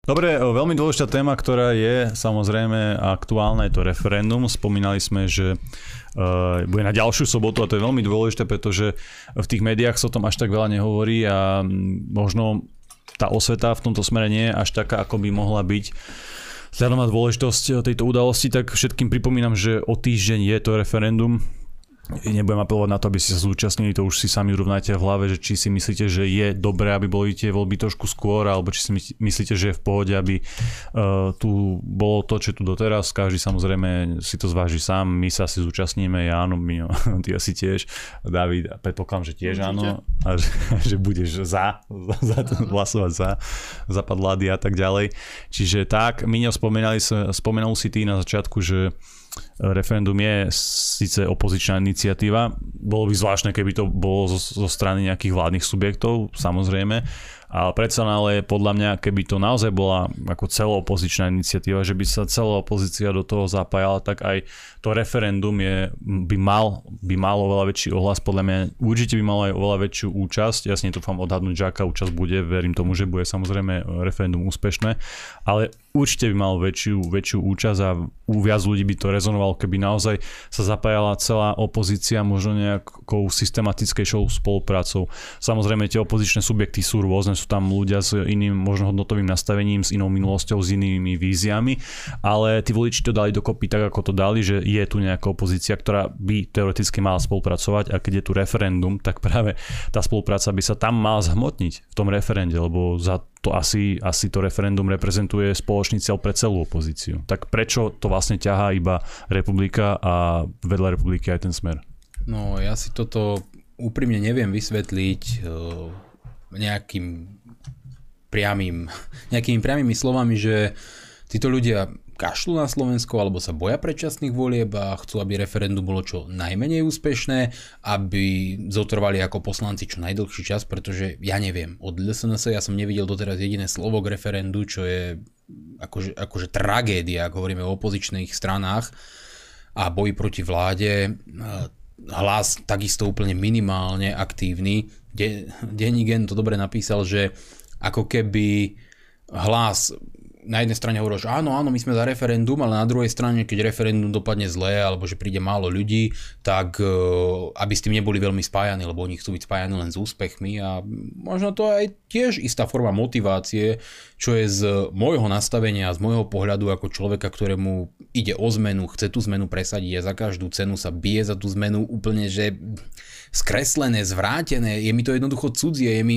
Dobre, uh, veľmi dôležitá téma, ktorá je samozrejme aktuálna, je to referendum. Spomínali sme, že uh, bude na ďalšiu sobotu a to je veľmi dôležité, pretože v tých médiách sa o tom až tak veľa nehovorí a možno tá osveta v tomto smere nie je až taká, ako by mohla byť. Vzhľadom na dôležitosť tejto udalosti, tak všetkým pripomínam, že o týždeň je to referendum. Nebudem apelovať na to, aby ste sa zúčastnili, to už si sami urovnajte v hlave, že či si myslíte, že je dobré, aby boli tie voľby trošku skôr, alebo či si my- myslíte, že je v pohode, aby uh, tu bolo to, čo tu doteraz. Každý samozrejme si to zváži sám, my sa asi zúčastníme, ja áno, my, ty asi tiež, David, predpokladám, že tiež Určite. áno, a že, že budeš za, za, za to, hlasovať za západ vlády a tak ďalej. Čiže tak, Miňo, spomenul si ty na začiatku, že referendum je síce opozičná iniciatíva, bolo by zvláštne, keby to bolo zo, zo strany nejakých vládnych subjektov, samozrejme, ale predsa len ale podľa mňa, keby to naozaj bola ako celoopozičná iniciatíva, že by sa celá opozícia do toho zapájala, tak aj to referendum je, by, mal, by malo oveľa väčší ohlas, podľa mňa určite by malo aj oveľa väčšiu účasť, ja si netúfam odhadnúť, že aká účasť bude, verím tomu, že bude samozrejme referendum úspešné, ale určite by malo väčšiu, väčšiu účasť a u viac ľudí by to rezonovalo, keby naozaj sa zapájala celá opozícia možno nejakou systematickejšou spoluprácou. Samozrejme tie opozičné subjekty sú rôzne, sú tam ľudia s iným možno hodnotovým nastavením, s inou minulosťou, s inými víziami, ale tí voliči to dali dokopy tak, ako to dali, že je tu nejaká opozícia, ktorá by teoreticky mala spolupracovať a keď je tu referendum, tak práve tá spolupráca by sa tam mala zhmotniť v tom referende, lebo za to asi, asi to referendum reprezentuje spoločný cieľ pre celú opozíciu. Tak prečo to vlastne ťahá iba republika a vedľa republiky aj ten smer? No ja si toto úprimne neviem vysvetliť uh, nejakým priamým, nejakými priamými slovami, že títo ľudia kašľú na Slovensko alebo sa boja predčasných volieb a chcú, aby referendum bolo čo najmenej úspešné, aby zotrvali ako poslanci čo najdlhší čas, pretože ja neviem, od LSNS ja som nevidel doteraz jediné slovo k referendu, čo je akože, akože tragédia, ak hovoríme o opozičných stranách a boji proti vláde. Hlas takisto úplne minimálne aktívny. De- Denigen to dobre napísal, že ako keby hlas na jednej strane hovoril, že áno, áno, my sme za referendum, ale na druhej strane, keď referendum dopadne zle, alebo že príde málo ľudí, tak e, aby s tým neboli veľmi spájani, lebo oni chcú byť spájani len s úspechmi. A možno to aj tiež istá forma motivácie, čo je z môjho nastavenia, z môjho pohľadu ako človeka, ktorému ide o zmenu, chce tú zmenu presadiť a za každú cenu sa bije za tú zmenu úplne, že skreslené, zvrátené, je mi to jednoducho cudzie, je mi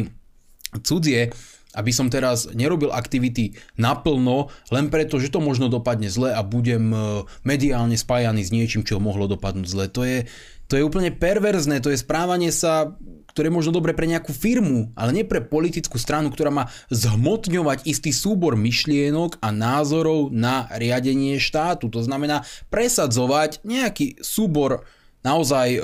cudzie, aby som teraz nerobil aktivity naplno, len preto, že to možno dopadne zle a budem e, mediálne spájaný s niečím, čo mohlo dopadnúť zle. To je, to je úplne perverzné, to je správanie sa, ktoré je možno dobre pre nejakú firmu, ale nie pre politickú stranu, ktorá má zhmotňovať istý súbor myšlienok a názorov na riadenie štátu. To znamená presadzovať nejaký súbor naozaj e,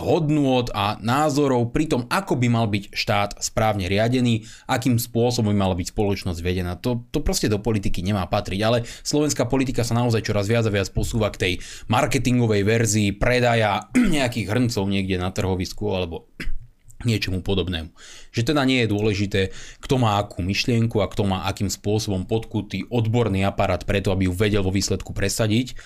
hodnôt a názorov pri tom, ako by mal byť štát správne riadený, akým spôsobom by mala byť spoločnosť vedená. To, to proste do politiky nemá patriť, ale slovenská politika sa naozaj čoraz viac a viac posúva k tej marketingovej verzii predaja nejakých hrncov niekde na trhovisku alebo niečomu podobnému. Že teda nie je dôležité, kto má akú myšlienku a kto má akým spôsobom podkutý odborný aparát preto, aby ju vedel vo výsledku presadiť.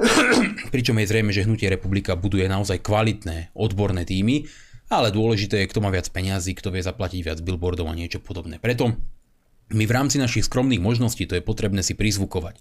Pričom je zrejme, že Hnutie republika buduje naozaj kvalitné odborné týmy, ale dôležité je, kto má viac peňazí, kto vie zaplatiť viac billboardov a niečo podobné. Preto my v rámci našich skromných možností, to je potrebné si prizvukovať,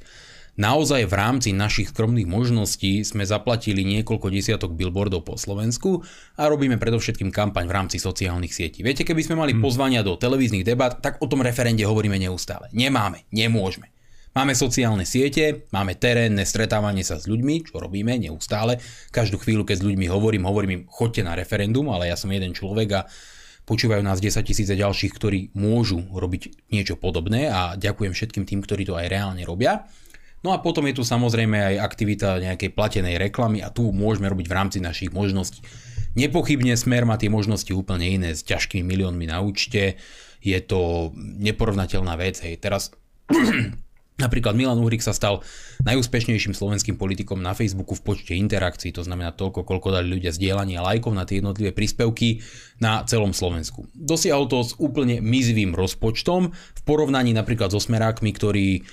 naozaj v rámci našich skromných možností sme zaplatili niekoľko desiatok billboardov po Slovensku a robíme predovšetkým kampaň v rámci sociálnych sietí. Viete, keby sme mali hmm. pozvania do televíznych debat, tak o tom referende hovoríme neustále. Nemáme, nemôžeme. Máme sociálne siete, máme terénne stretávanie sa s ľuďmi, čo robíme neustále. Každú chvíľu, keď s ľuďmi hovorím, hovorím im, chodte na referendum, ale ja som jeden človek a počúvajú nás 10 tisíce ďalších, ktorí môžu robiť niečo podobné a ďakujem všetkým tým, ktorí to aj reálne robia. No a potom je tu samozrejme aj aktivita nejakej platenej reklamy a tu môžeme robiť v rámci našich možností. Nepochybne Smer má tie možnosti úplne iné s ťažkými miliónmi na účte. Je to neporovnateľná vec. Hej. Teraz Napríklad Milan Uhrik sa stal najúspešnejším slovenským politikom na Facebooku v počte interakcií, to znamená toľko, koľko dali ľudia zdieľania lajkov na tie jednotlivé príspevky na celom Slovensku. Dosiahol to s úplne mizivým rozpočtom v porovnaní napríklad so smerákmi, ktorí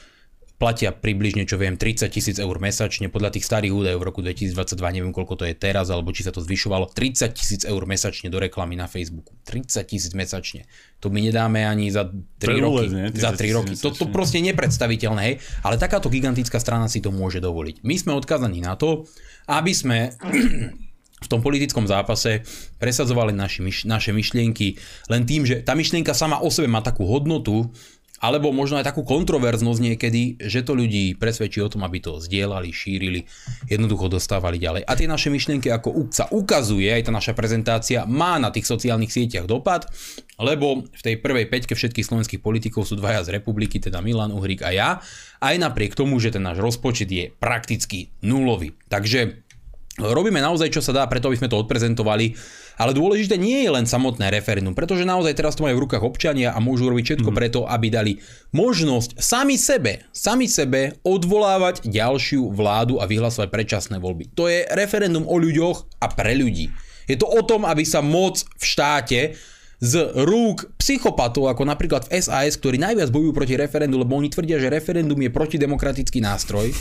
platia približne, čo viem, 30 tisíc eur mesačne, podľa tých starých údajov v roku 2022, neviem koľko to je teraz, alebo či sa to zvyšovalo, 30 tisíc eur mesačne do reklamy na Facebooku. 30 tisíc mesačne. To my nedáme ani za 3 roky. Ne? Za 3 roky. To, to proste nepredstaviteľné, hej? ale takáto gigantická strana si to môže dovoliť. My sme odkazaní na to, aby sme v tom politickom zápase presadzovali naši, naše myšlienky len tým, že tá myšlienka sama o sebe má takú hodnotu, alebo možno aj takú kontroverznosť niekedy, že to ľudí presvedčí o tom, aby to zdieľali, šírili, jednoducho dostávali ďalej. A tie naše myšlienky, ako sa ukazuje, aj tá naša prezentácia, má na tých sociálnych sieťach dopad, lebo v tej prvej peťke všetkých slovenských politikov sú dvaja z republiky, teda Milan Uhrik a ja, aj napriek tomu, že ten náš rozpočet je prakticky nulový. Takže robíme naozaj, čo sa dá, preto aby sme to odprezentovali ale dôležité nie je len samotné referendum, pretože naozaj teraz to majú v rukách občania a môžu robiť všetko mm. preto, aby dali možnosť sami sebe, sami sebe odvolávať ďalšiu vládu a vyhlasovať predčasné voľby. To je referendum o ľuďoch a pre ľudí. Je to o tom, aby sa moc v štáte z rúk psychopatov, ako napríklad v SAS, ktorí najviac bojujú proti referendu, lebo oni tvrdia, že referendum je protidemokratický nástroj,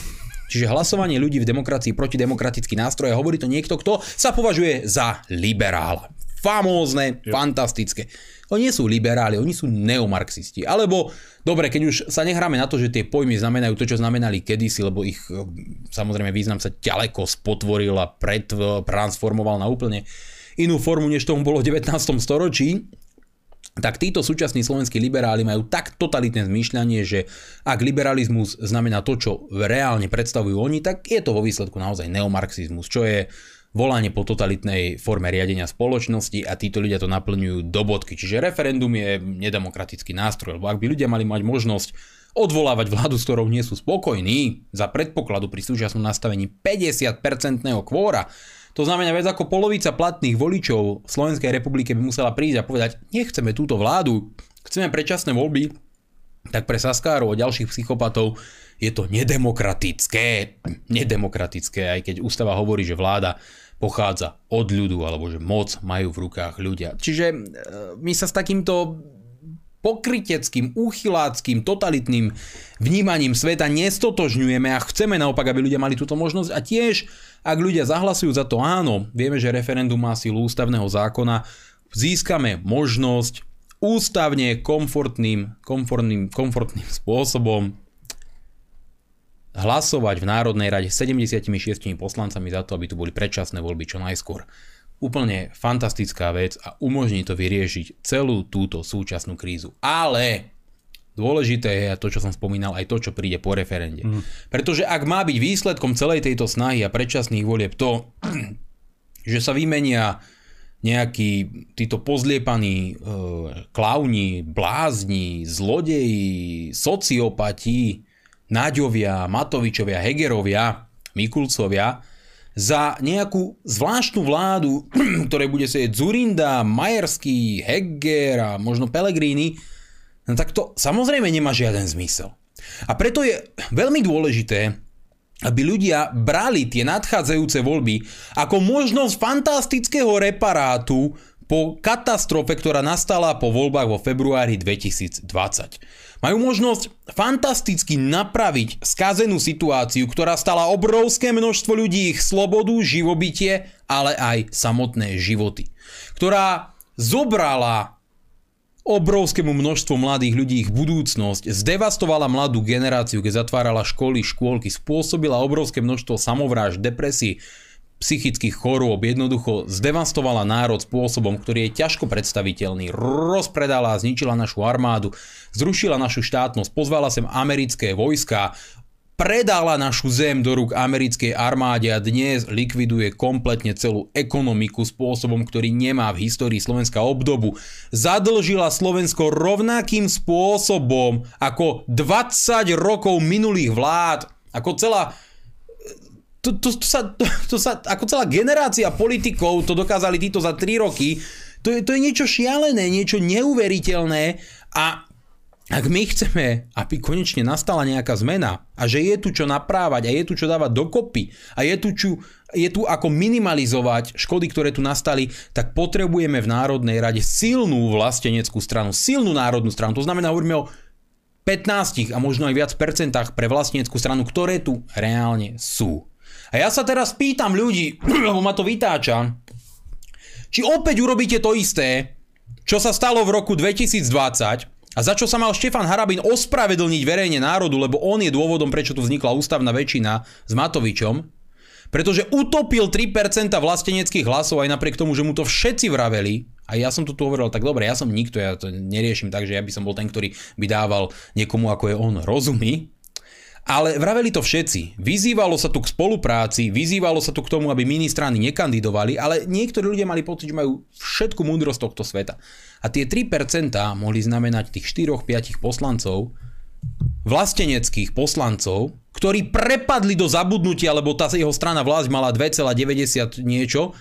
Čiže hlasovanie ľudí v demokracii proti demokratický nástroj a hovorí to niekto, kto sa považuje za liberála. Famózne, yep. fantastické. Oni nie sú liberáli, oni sú neomarxisti. Alebo, dobre, keď už sa nehráme na to, že tie pojmy znamenajú to, čo znamenali kedysi, lebo ich eh, samozrejme význam sa ďaleko spotvoril a transformoval na úplne inú formu, než tomu bolo v 19. storočí, tak títo súčasní slovenskí liberáli majú tak totalitné zmýšľanie, že ak liberalizmus znamená to, čo reálne predstavujú oni, tak je to vo výsledku naozaj neomarxizmus, čo je volanie po totalitnej forme riadenia spoločnosti a títo ľudia to naplňujú do bodky. Čiže referendum je nedemokratický nástroj, lebo ak by ľudia mali mať možnosť odvolávať vládu, s ktorou nie sú spokojní, za predpokladu pri súčasnom nastavení 50-percentného kvóra, to znamená, viac ako polovica platných voličov v Slovenskej republike by musela prísť a povedať, nechceme túto vládu, chceme predčasné voľby, tak pre Saskárov a ďalších psychopatov je to nedemokratické. Nedemokratické, aj keď ústava hovorí, že vláda pochádza od ľudu, alebo že moc majú v rukách ľudia. Čiže e, my sa s takýmto pokryteckým, úchyláckým, totalitným vnímaním sveta nestotožňujeme a chceme naopak, aby ľudia mali túto možnosť. A tiež, ak ľudia zahlasujú za to áno, vieme, že referendum má silu ústavného zákona, získame možnosť ústavne komfortným, komfortným, komfortným spôsobom hlasovať v Národnej rade 76 poslancami za to, aby tu boli predčasné voľby čo najskôr úplne fantastická vec a umožní to vyriešiť celú túto súčasnú krízu. Ale dôležité je to, čo som spomínal, aj to, čo príde po referende. Mm. Pretože ak má byť výsledkom celej tejto snahy a predčasných volieb to, že sa vymenia nejakí títo pozliepaní e, klauni, blázni, zlodeji, sociopati, Náďovia, Matovičovia, Hegerovia, Mikulcovia, za nejakú zvláštnu vládu, ktoré bude sedieť Zurinda, Majerský, Heger a možno Pellegrini, no tak to samozrejme nemá žiaden zmysel. A preto je veľmi dôležité, aby ľudia brali tie nadchádzajúce voľby ako možnosť fantastického reparátu po katastrofe, ktorá nastala po voľbách vo februári 2020. Majú možnosť fantasticky napraviť skazenú situáciu, ktorá stala obrovské množstvo ľudí ich slobodu, živobytie, ale aj samotné životy. Ktorá zobrala obrovskému množstvu mladých ľudí ich budúcnosť, zdevastovala mladú generáciu, keď zatvárala školy, škôlky, spôsobila obrovské množstvo samovrážd, depresí, psychických chorôb, jednoducho zdevastovala národ spôsobom, ktorý je ťažko predstaviteľný, rozpredala a zničila našu armádu, zrušila našu štátnosť, pozvala sem americké vojska, predala našu zem do rúk americkej armáde a dnes likviduje kompletne celú ekonomiku spôsobom, ktorý nemá v histórii Slovenska obdobu. Zadlžila Slovensko rovnakým spôsobom ako 20 rokov minulých vlád, ako celá to, to, to, sa, to, to sa, ako celá generácia politikov to dokázali títo za 3 roky, to je, to je niečo šialené, niečo neuveriteľné a ak my chceme, aby konečne nastala nejaká zmena a že je tu čo naprávať a je tu čo dávať dokopy a je tu, čo, je tu ako minimalizovať škody, ktoré tu nastali, tak potrebujeme v Národnej rade silnú vlasteneckú stranu, silnú národnú stranu. To znamená, hovoríme o 15 a možno aj viac percentách pre vlastneckú stranu, ktoré tu reálne sú. A ja sa teraz pýtam ľudí, lebo ma to vytáča, či opäť urobíte to isté, čo sa stalo v roku 2020, a za čo sa mal Štefan Harabin ospravedlniť verejne národu, lebo on je dôvodom, prečo tu vznikla ústavná väčšina s Matovičom, pretože utopil 3% vlasteneckých hlasov aj napriek tomu, že mu to všetci vraveli, a ja som to tu hovoril, tak dobre, ja som nikto, ja to neriešim tak, že ja by som bol ten, ktorý by dával niekomu, ako je on, rozumí, ale vraveli to všetci. Vyzývalo sa tu k spolupráci, vyzývalo sa tu k tomu, aby ministrány nekandidovali, ale niektorí ľudia mali pocit, že majú všetku múdrosť tohto sveta. A tie 3% mohli znamenať tých 4-5 poslancov, vlasteneckých poslancov, ktorí prepadli do zabudnutia, lebo tá jeho strana vlásť mala 2,90 niečo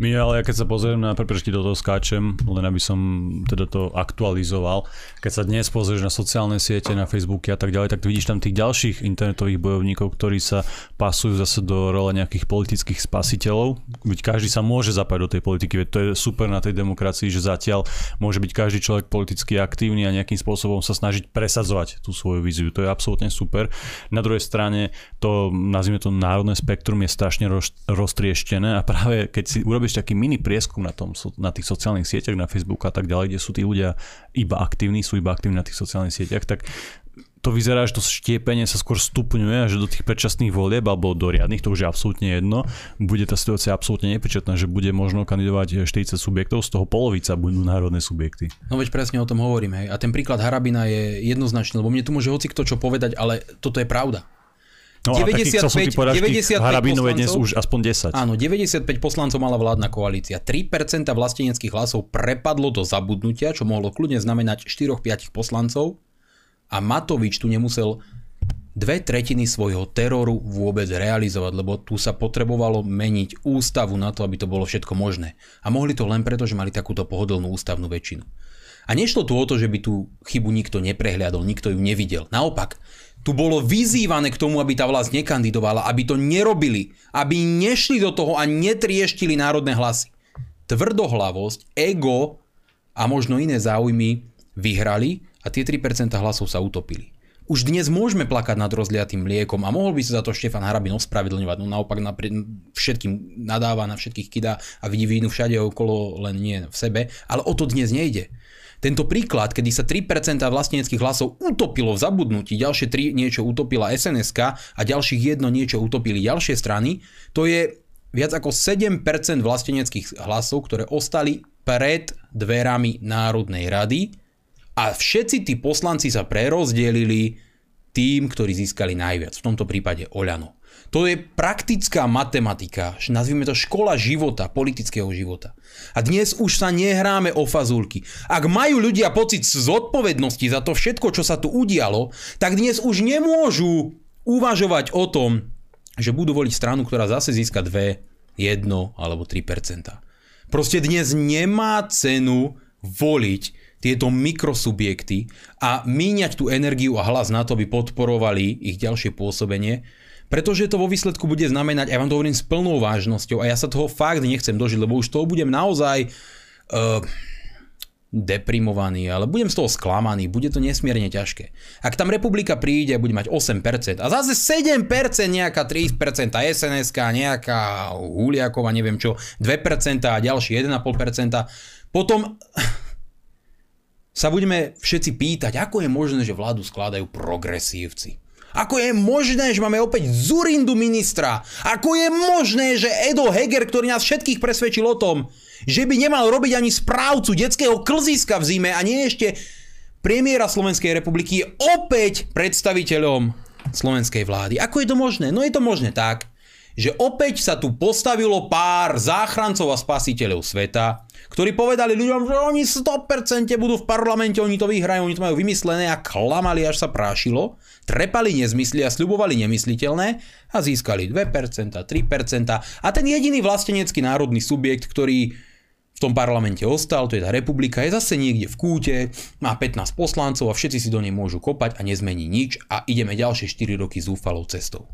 my ale keď sa pozriem na, prepáčte, do toho skáčem, len aby som teda to aktualizoval. Keď sa dnes pozrieš na sociálne siete, na Facebooky a tak ďalej, tak vidíš tam tých ďalších internetových bojovníkov, ktorí sa pasujú zase do role nejakých politických spasiteľov. Veď každý sa môže zapať do tej politiky, veď to je super na tej demokracii, že zatiaľ môže byť každý človek politicky aktívny a nejakým spôsobom sa snažiť presadzovať tú svoju víziu. To je absolútne super. Na druhej strane to, nazvime to národné spektrum, je strašne roz, roztrieštené a práve keď si urobíš urobíš taký mini prieskum na, tom, na tých sociálnych sieťach, na Facebooku a tak ďalej, kde sú tí ľudia iba aktívni, sú iba aktívni na tých sociálnych sieťach, tak to vyzerá, že to štiepenie sa skôr stupňuje a že do tých predčasných volieb alebo do riadnych, to už je absolútne jedno, bude tá situácia absolútne nepečetná, že bude možno kandidovať 40 subjektov, z toho polovica budú národné subjekty. No veď presne o tom hovorím, hej. A ten príklad Harabina je jednoznačný, lebo mne tu môže hoci kto čo povedať, ale toto je pravda. No 95, a 95 Harabinov je dnes už aspoň 10. Áno, 95 poslancov mala vládna koalícia. 3% vlasteneckých hlasov prepadlo do zabudnutia, čo mohlo kľudne znamenať 4-5 poslancov. A Matovič tu nemusel dve tretiny svojho teroru vôbec realizovať, lebo tu sa potrebovalo meniť ústavu na to, aby to bolo všetko možné. A mohli to len preto, že mali takúto pohodlnú ústavnú väčšinu. A nešlo tu o to, že by tú chybu nikto neprehľadol, nikto ju nevidel. Naopak, tu bolo vyzývané k tomu, aby tá vlast nekandidovala, aby to nerobili, aby nešli do toho a netrieštili národné hlasy. Tvrdohlavosť, ego a možno iné záujmy vyhrali a tie 3% hlasov sa utopili. Už dnes môžeme plakať nad rozliatým mliekom a mohol by sa za to Štefan Harabin ospravedlňovať, no naopak napri- všetkým nadáva, na všetkých kidá a vidí vínu všade okolo, len nie v sebe, ale o to dnes nejde. Tento príklad, kedy sa 3% vlasteneckých hlasov utopilo v zabudnutí, ďalšie 3 niečo utopila SNSK a ďalších jedno niečo utopili ďalšie strany, to je viac ako 7% vlasteneckých hlasov, ktoré ostali pred dverami Národnej rady a všetci tí poslanci sa prerozdelili tým, ktorí získali najviac, v tomto prípade Oľano. To je praktická matematika, nazvime to škola života, politického života. A dnes už sa nehráme o fazulky. Ak majú ľudia pocit zodpovednosti za to všetko, čo sa tu udialo, tak dnes už nemôžu uvažovať o tom, že budú voliť stranu, ktorá zase získa 2, 1 alebo 3% Proste dnes nemá cenu voliť tieto mikrosubjekty a míňať tú energiu a hlas na to, aby podporovali ich ďalšie pôsobenie, pretože to vo výsledku bude znamenať, ja vám to hovorím s plnou vážnosťou a ja sa toho fakt nechcem dožiť, lebo už toho budem naozaj uh, deprimovaný, ale budem z toho sklamaný, bude to nesmierne ťažké. Ak tam republika príde a bude mať 8% a zase 7% nejaká 3% SNSK, nejaká Huliakova, neviem čo, 2% a ďalší 1,5%, potom sa budeme všetci pýtať, ako je možné, že vládu skladajú progresívci. Ako je možné, že máme opäť Zurindu ministra? Ako je možné, že Edo Heger, ktorý nás všetkých presvedčil o tom, že by nemal robiť ani správcu detského klziska v zime a nie ešte premiéra Slovenskej republiky je opäť predstaviteľom slovenskej vlády. Ako je to možné? No je to možné tak, že opäť sa tu postavilo pár záchrancov a spasiteľov sveta, ktorí povedali ľuďom, že oni 100% budú v parlamente, oni to vyhrajú, oni to majú vymyslené a klamali, až sa prášilo, trepali nezmysly a sľubovali nemysliteľné a získali 2%, 3% a ten jediný vlastenecký národný subjekt, ktorý v tom parlamente ostal, to je tá republika, je zase niekde v kúte, má 15 poslancov a všetci si do nej môžu kopať a nezmení nič a ideme ďalšie 4 roky zúfalou cestou.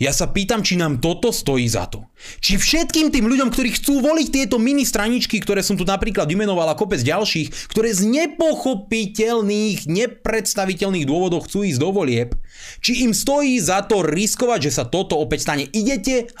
Ja sa pýtam, či nám toto stojí za to. Či všetkým tým ľuďom, ktorí chcú voliť tieto mini straničky, ktoré som tu napríklad vymenoval a kopec ďalších, ktoré z nepochopiteľných, nepredstaviteľných dôvodov chcú ísť do volieb, či im stojí za to riskovať, že sa toto opäť stane. Idete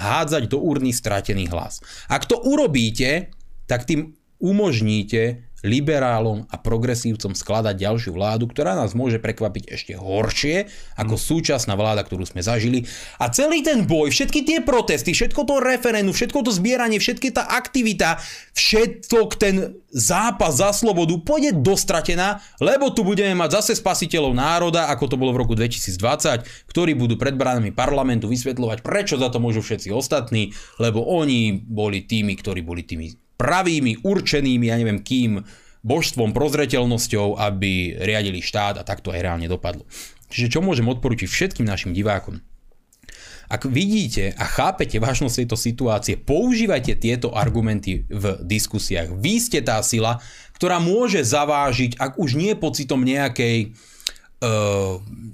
hádzať do urny stratený hlas. Ak to urobíte, tak tým umožníte liberálom a progresívcom skladať ďalšiu vládu, ktorá nás môže prekvapiť ešte horšie ako mm. súčasná vláda, ktorú sme zažili. A celý ten boj, všetky tie protesty, všetko to referendum, všetko to zbieranie, všetky tá aktivita, všetko ten zápas za slobodu pôjde dostratená, lebo tu budeme mať zase spasiteľov národa, ako to bolo v roku 2020, ktorí budú pred bránami parlamentu vysvetľovať, prečo za to môžu všetci ostatní, lebo oni boli tými, ktorí boli tými pravými, určenými, ja neviem kým, božstvom, prozreteľnosťou, aby riadili štát a tak to aj reálne dopadlo. Čiže čo môžem odporučiť všetkým našim divákom? Ak vidíte a chápete vážnosť tejto situácie, používajte tieto argumenty v diskusiách. Vy ste tá sila, ktorá môže zavážiť, ak už nie pocitom nejakej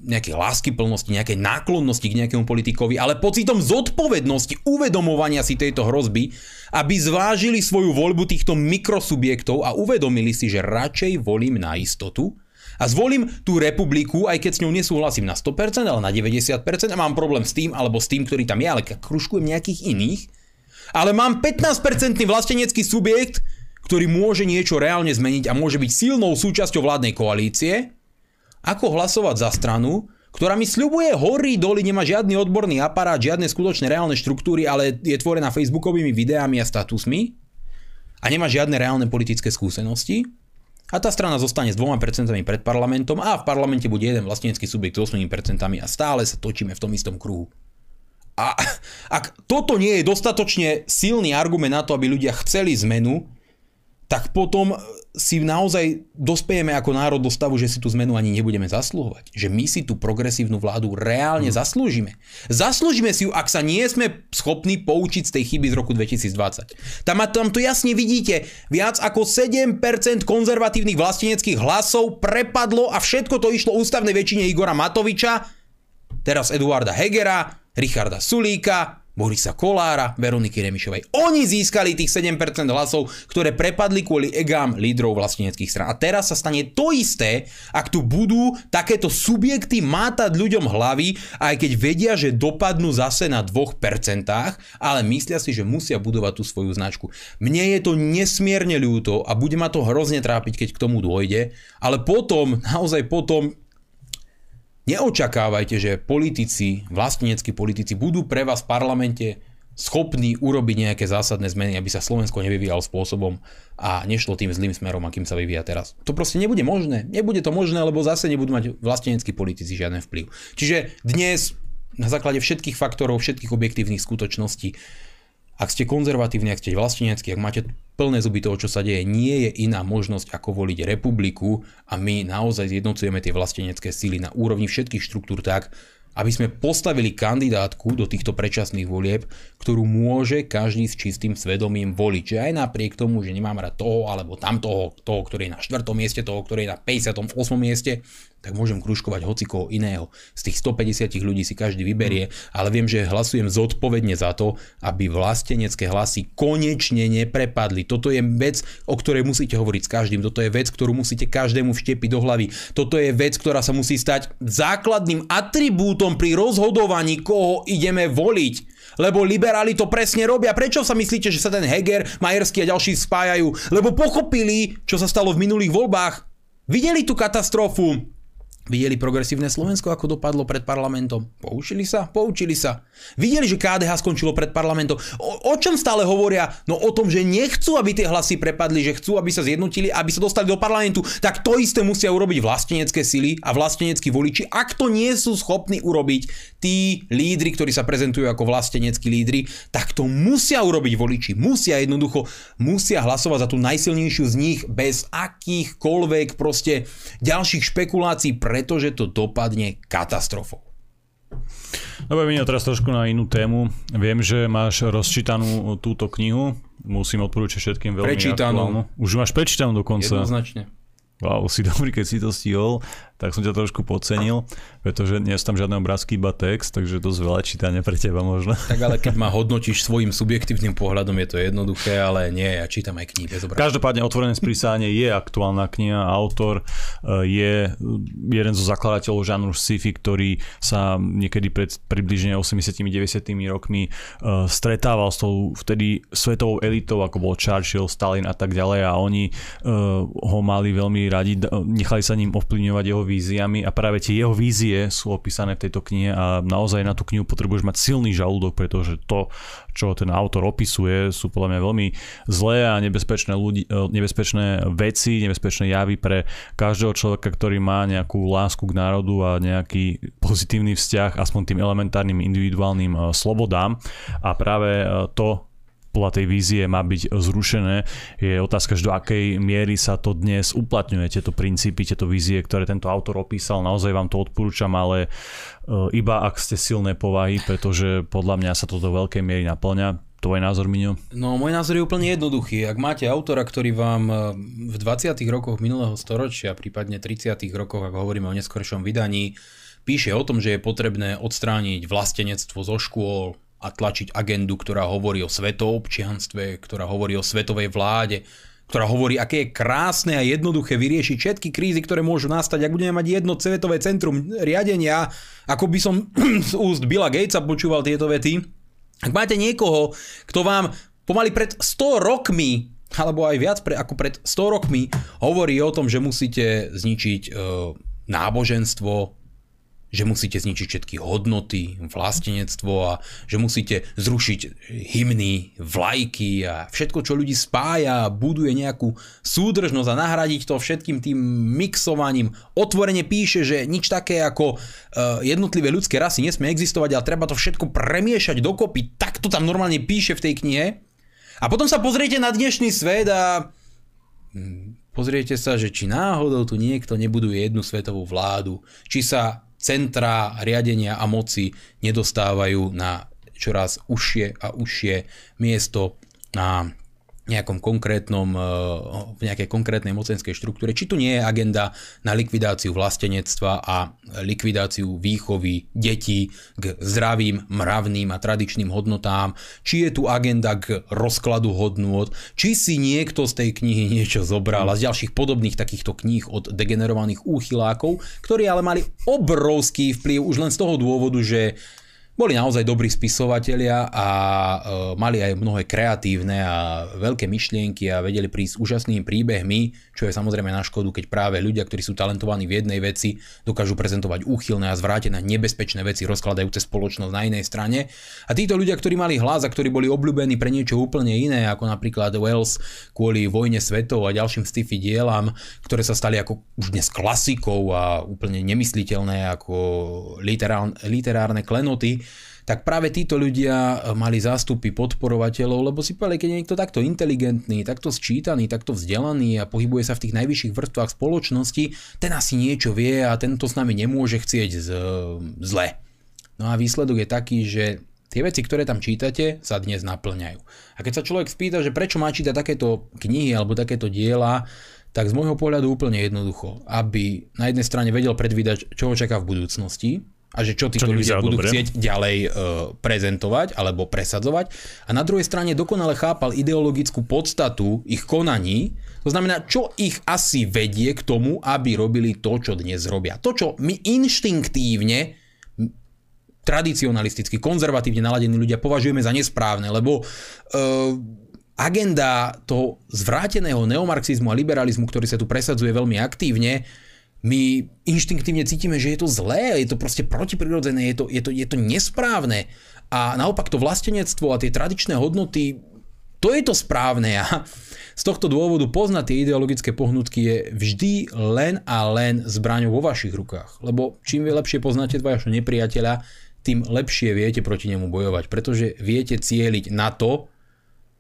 nejakej láskyplnosti, nejakej náklonnosti k nejakému politikovi, ale pocitom zodpovednosti, uvedomovania si tejto hrozby, aby zvážili svoju voľbu týchto mikrosubjektov a uvedomili si, že radšej volím na istotu a zvolím tú republiku, aj keď s ňou nesúhlasím na 100%, ale na 90% a mám problém s tým alebo s tým, ktorý tam je, ale kružkujem nejakých iných, ale mám 15% vlastenecký subjekt, ktorý môže niečo reálne zmeniť a môže byť silnou súčasťou vládnej koalície, ako hlasovať za stranu, ktorá mi sľubuje hory, doly, nemá žiadny odborný aparát, žiadne skutočné reálne štruktúry, ale je tvorená facebookovými videami a statusmi a nemá žiadne reálne politické skúsenosti. A tá strana zostane s 2% pred parlamentom a v parlamente bude jeden vlastnícky subjekt s 8% a stále sa točíme v tom istom kruhu. A ak toto nie je dostatočne silný argument na to, aby ľudia chceli zmenu, tak potom si naozaj dospejeme ako národ do stavu, že si tú zmenu ani nebudeme zaslúhovať. Že my si tú progresívnu vládu reálne hmm. zaslúžime. Zaslúžime si ju, ak sa nie sme schopní poučiť z tej chyby z roku 2020. Tam, tam to jasne vidíte. Viac ako 7% konzervatívnych vlasteneckých hlasov prepadlo a všetko to išlo ústavnej väčšine Igora Matoviča, teraz Eduarda Hegera, Richarda Sulíka, Borisa Kolára, Veroniky Remišovej. Oni získali tých 7% hlasov, ktoré prepadli kvôli egám lídrov vlasteneckých stran. A teraz sa stane to isté, ak tu budú takéto subjekty mátať ľuďom hlavy, aj keď vedia, že dopadnú zase na 2%, ale myslia si, že musia budovať tú svoju značku. Mne je to nesmierne ľúto a bude ma to hrozne trápiť, keď k tomu dôjde, ale potom, naozaj potom, Neočakávajte, že politici, vlasteneckí politici budú pre vás v parlamente schopní urobiť nejaké zásadné zmeny, aby sa Slovensko nevyvíjalo spôsobom a nešlo tým zlým smerom, akým sa vyvíja teraz. To proste nebude možné. Nebude to možné, lebo zase nebudú mať vlasteneckí politici žiaden vplyv. Čiže dnes na základe všetkých faktorov, všetkých objektívnych skutočností ak ste konzervatívni, ak ste vlasteneckí, ak máte plné zuby toho, čo sa deje, nie je iná možnosť ako voliť republiku a my naozaj zjednocujeme tie vlastenecké síly na úrovni všetkých štruktúr tak, aby sme postavili kandidátku do týchto predčasných volieb, ktorú môže každý s čistým svedomím voliť. Že aj napriek tomu, že nemám rád toho alebo tam toho, toho, ktorý je na 4. mieste, toho, ktorý je na 58. mieste, tak môžem kružkovať hocikoho iného. Z tých 150 ľudí si každý vyberie, ale viem, že hlasujem zodpovedne za to, aby vlastenecké hlasy konečne neprepadli. Toto je vec, o ktorej musíte hovoriť s každým. Toto je vec, ktorú musíte každému vštepiť do hlavy. Toto je vec, ktorá sa musí stať základným atribútom pri rozhodovaní, koho ideme voliť. Lebo liberáli to presne robia. Prečo sa myslíte, že sa ten Heger, Majerský a ďalší spájajú? Lebo pochopili, čo sa stalo v minulých voľbách. Videli tú katastrofu. Videli progresívne Slovensko, ako dopadlo pred parlamentom? Poučili sa? Poučili sa. Videli, že KDH skončilo pred parlamentom. O, o čom stále hovoria? No o tom, že nechcú, aby tie hlasy prepadli, že chcú, aby sa zjednotili, aby sa dostali do parlamentu. Tak to isté musia urobiť vlastenecké sily a vlasteneckí voliči. Ak to nie sú schopní urobiť tí lídry, ktorí sa prezentujú ako vlasteneckí lídry, tak to musia urobiť voliči. Musia jednoducho, musia hlasovať za tú najsilnejšiu z nich bez akýchkoľvek proste ďalších špekulácií pre pretože to dopadne katastrofou. Dobre, Vino, teraz trošku na inú tému. Viem, že máš rozčítanú túto knihu. Musím odporúčať všetkým veľmi Prečítanú. aktuálnu. Už máš prečítanú dokonca. Jednoznačne. Wow, si dobrý, keď si to stihol tak som ťa trošku podcenil, pretože nie sú tam žiadne obrázky, iba text, takže dosť veľa čítania pre teba možno. Tak ale keď ma hodnotíš svojim subjektívnym pohľadom, je to jednoduché, ale nie, ja čítam aj knihy bez obrázky. Každopádne Otvorené sprísanie je aktuálna kniha, autor e, je jeden zo zakladateľov žánru sci-fi, ktorý sa niekedy pred približne 80-90 rokmi e, stretával s tou vtedy svetovou elitou, ako bol Churchill, Stalin a tak ďalej a oni e, ho mali veľmi radi, nechali sa ním ovplyvňovať jeho víziami a práve tie jeho vízie sú opísané v tejto knihe a naozaj na tú knihu potrebuješ mať silný žalúdok, pretože to, čo ten autor opisuje, sú podľa mňa veľmi zlé a nebezpečné, ľudí, e, nebezpečné veci, nebezpečné javy pre každého človeka, ktorý má nejakú lásku k národu a nejaký pozitívny vzťah aspoň tým elementárnym individuálnym e, slobodám. A práve e, to podľa tej vízie má byť zrušené. Je otázka, že do akej miery sa to dnes uplatňuje, tieto princípy, tieto vízie, ktoré tento autor opísal. Naozaj vám to odporúčam, ale e, iba ak ste silné povahy, pretože podľa mňa sa to do veľkej miery naplňa. Tvoj názor, Miňo? No, môj názor je úplne jednoduchý. Ak máte autora, ktorý vám e, v 20. rokoch minulého storočia, prípadne 30. rokoch, ak hovoríme o neskoršom vydaní, píše o tom, že je potrebné odstrániť vlastenectvo zo škôl, a tlačiť agendu, ktorá hovorí o svetoobčianstve, ktorá hovorí o svetovej vláde, ktorá hovorí, aké je krásne a jednoduché vyriešiť všetky krízy, ktoré môžu nastať, ak budeme mať jedno svetové centrum riadenia, ako by som z úst Billa Gatesa počúval tieto vety. Ak máte niekoho, kto vám pomaly pred 100 rokmi alebo aj viac pre, ako pred 100 rokmi hovorí o tom, že musíte zničiť e, náboženstvo, že musíte zničiť všetky hodnoty, vlastenectvo a že musíte zrušiť hymny, vlajky a všetko, čo ľudí spája a buduje nejakú súdržnosť a nahradiť to všetkým tým mixovaním. Otvorene píše, že nič také ako uh, jednotlivé ľudské rasy nesmie existovať, ale treba to všetko premiešať dokopy. Tak to tam normálne píše v tej knihe. A potom sa pozriete na dnešný svet a hm, pozriete sa, že či náhodou tu niekto nebuduje jednu svetovú vládu, či sa centrá riadenia a moci nedostávajú na čoraz užšie a užšie miesto. Na nejakom konkrétnom, eh, v nejakej konkrétnej mocenskej štruktúre, či tu nie je agenda na likvidáciu vlastenectva a likvidáciu výchovy detí k zdravým, mravným a tradičným hodnotám, či je tu agenda k rozkladu hodnôt, či si niekto z tej knihy niečo zobral a z ďalších podobných takýchto kníh od degenerovaných úchylákov, ktorí ale mali obrovský vplyv už len z toho dôvodu, že boli naozaj dobrí spisovatelia a e, mali aj mnohé kreatívne a veľké myšlienky a vedeli prísť úžasnými príbehmi, čo je samozrejme na škodu, keď práve ľudia, ktorí sú talentovaní v jednej veci, dokážu prezentovať úchylné a zvrátené nebezpečné veci rozkladajúce spoločnosť na inej strane. A títo ľudia, ktorí mali hlas a ktorí boli obľúbení pre niečo úplne iné, ako napríklad Wells kvôli vojne svetov a ďalším sci-fi dielam, ktoré sa stali ako už dnes klasikou a úplne nemysliteľné ako literárne klenoty, tak práve títo ľudia eh, mali zástupy podporovateľov, lebo si povedali, keď je niekto takto inteligentný, takto sčítaný, takto vzdelaný a pohybuje sa v tých najvyšších vrstvách spoločnosti, ten asi niečo vie a tento s nami nemôže chcieť z, zle. No a výsledok je taký, že tie veci, ktoré tam čítate, sa dnes naplňajú. A keď sa človek spýta, že prečo má čítať takéto knihy alebo takéto diela, tak z môjho pohľadu úplne jednoducho, aby na jednej strane vedel predvídať, čo ho čaká v budúcnosti, a že čo títo čo ľudia budú dobre. chcieť ďalej e, prezentovať alebo presadzovať. A na druhej strane dokonale chápal ideologickú podstatu ich konaní, to znamená, čo ich asi vedie k tomu, aby robili to, čo dnes robia. To, čo my inštinktívne tradicionalisticky, konzervatívne naladení ľudia považujeme za nesprávne, lebo e, agenda toho zvráteného neomarxizmu a liberalizmu, ktorý sa tu presadzuje veľmi aktívne, my inštinktívne cítime, že je to zlé, je to proste protiprirodzené, je to, je to, je to nesprávne. A naopak to vlastenectvo a tie tradičné hodnoty, to je to správne. A z tohto dôvodu poznať tie ideologické pohnutky je vždy len a len zbraňou vo vašich rukách. Lebo čím vy lepšie poznáte vašho nepriateľa, tým lepšie viete proti nemu bojovať, pretože viete cieliť na to,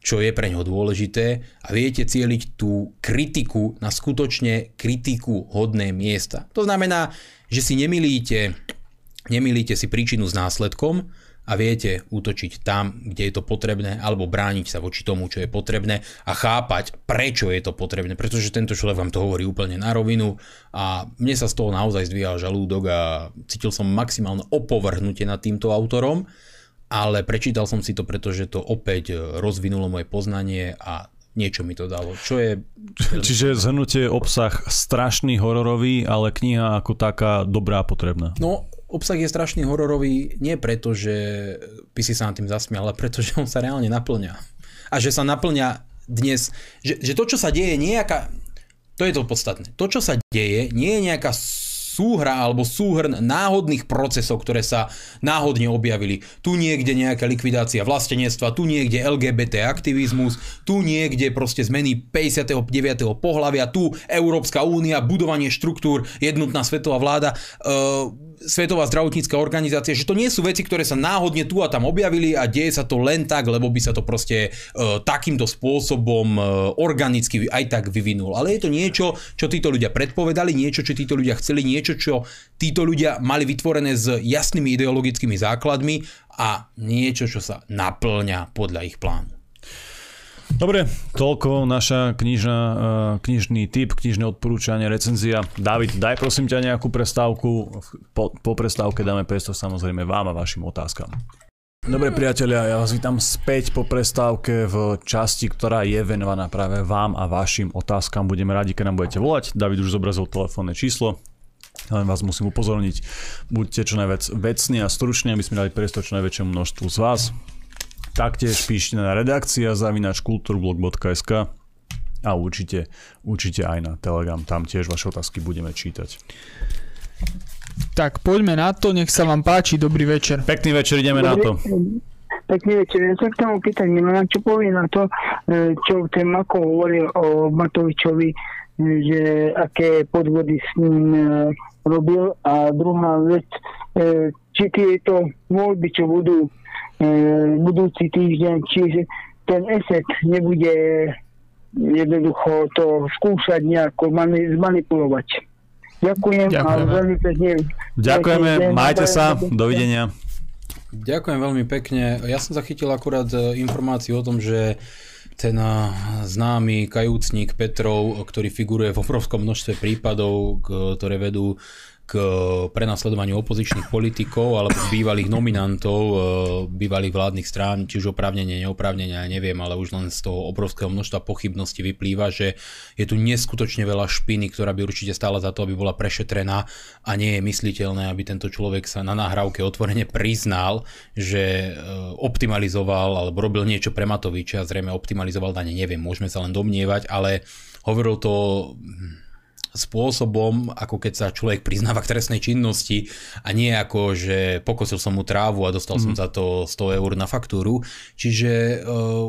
čo je pre ňo dôležité a viete cieliť tú kritiku na skutočne kritiku hodné miesta. To znamená, že si nemilíte, nemilíte si príčinu s následkom a viete útočiť tam, kde je to potrebné, alebo brániť sa voči tomu, čo je potrebné a chápať, prečo je to potrebné, pretože tento človek vám to hovorí úplne na rovinu a mne sa z toho naozaj zdvíhal žalúdok a cítil som maximálne opovrhnutie nad týmto autorom ale prečítal som si to, pretože to opäť e, rozvinulo moje poznanie a niečo mi to dalo. Čo je... Čiže zhrnutie obsah strašný hororový, ale kniha ako taká dobrá potrebná. No, obsah je strašný hororový nie preto, že by si sa nad tým zasmial, ale preto, že on sa reálne naplňa. A že sa naplňa dnes, že, že to, čo sa deje, nejaká... To je to podstatné. To, čo sa deje, nie je nejaká súhra alebo súhrn náhodných procesov, ktoré sa náhodne objavili. Tu niekde nejaká likvidácia vlastenectva, tu niekde LGBT aktivizmus, tu niekde proste zmeny 59. pohľavia, tu Európska únia, budovanie štruktúr, jednotná svetová vláda. Uh, Svetová zdravotnícka organizácia, že to nie sú veci, ktoré sa náhodne tu a tam objavili a deje sa to len tak, lebo by sa to proste uh, takýmto spôsobom uh, organicky aj tak vyvinul. Ale je to niečo, čo títo ľudia predpovedali, niečo, čo títo ľudia chceli, niečo, čo títo ľudia mali vytvorené s jasnými ideologickými základmi a niečo, čo sa naplňa podľa ich plánu. Dobre, toľko naša knižná, uh, knižný typ, knižné odporúčanie, recenzia. David, daj prosím ťa nejakú prestávku. Po, po prestávke dáme priestor samozrejme vám a vašim otázkam. Dobre priatelia, ja vás vítam späť po prestávke v časti, ktorá je venovaná práve vám a vašim otázkam. Budeme radi, keď nám budete volať. David už zobrazil telefónne číslo. Len vás musím upozorniť, buďte čo najviac vecní a struční, aby sme dali priestor čo najväčšiemu množstvu z vás. Taktiež píšte na redakcia zavinač kulturblog.sk a určite, určite aj na Telegram, tam tiež vaše otázky budeme čítať. Tak poďme na to, nech sa vám páči, dobrý večer. Pekný večer, ideme dobrý, na to. Pekný večer, ja sa k tomu pýtať nemám, čo povie na to, e, čo ten Mako hovoril o Matovičovi, e, že aké podvody s ním e, robil a druhá vec, či tieto voľby, čo budú budúci týždeň, čiže ten ESET nebude jednoducho to skúšať nejako mani- zmanipulovať. Ďakujem, Ďakujeme. a veľmi pekne. Ďakujeme, majte sa, dovidenia. Ďakujem veľmi pekne. Ja som zachytil akurát e, informáciu o tom, že ten známy kajúcník Petrov, ktorý figuruje v obrovskom množstve prípadov, ktoré vedú k eh, prenasledovaniu opozičných politikov alebo bývalých nominantov eh, bývalých vládnych strán, či už oprávnenie, neoprávnenie, ja neviem, ale už len z toho obrovského množstva pochybností vyplýva, že je tu neskutočne veľa špiny, ktorá by určite stála za to, aby bola prešetrená a nie je mysliteľné, aby tento človek sa na nahrávke otvorene priznal, že eh, optimalizoval alebo robil niečo pre Matoviča, zrejme optimalizoval dane, neviem, môžeme sa len domnievať, ale hovoril to hm, spôsobom, ako keď sa človek priznáva k trestnej činnosti a nie ako, že pokosil som mu trávu a dostal mm. som mhm. za to 100 eur na faktúru. Čiže e,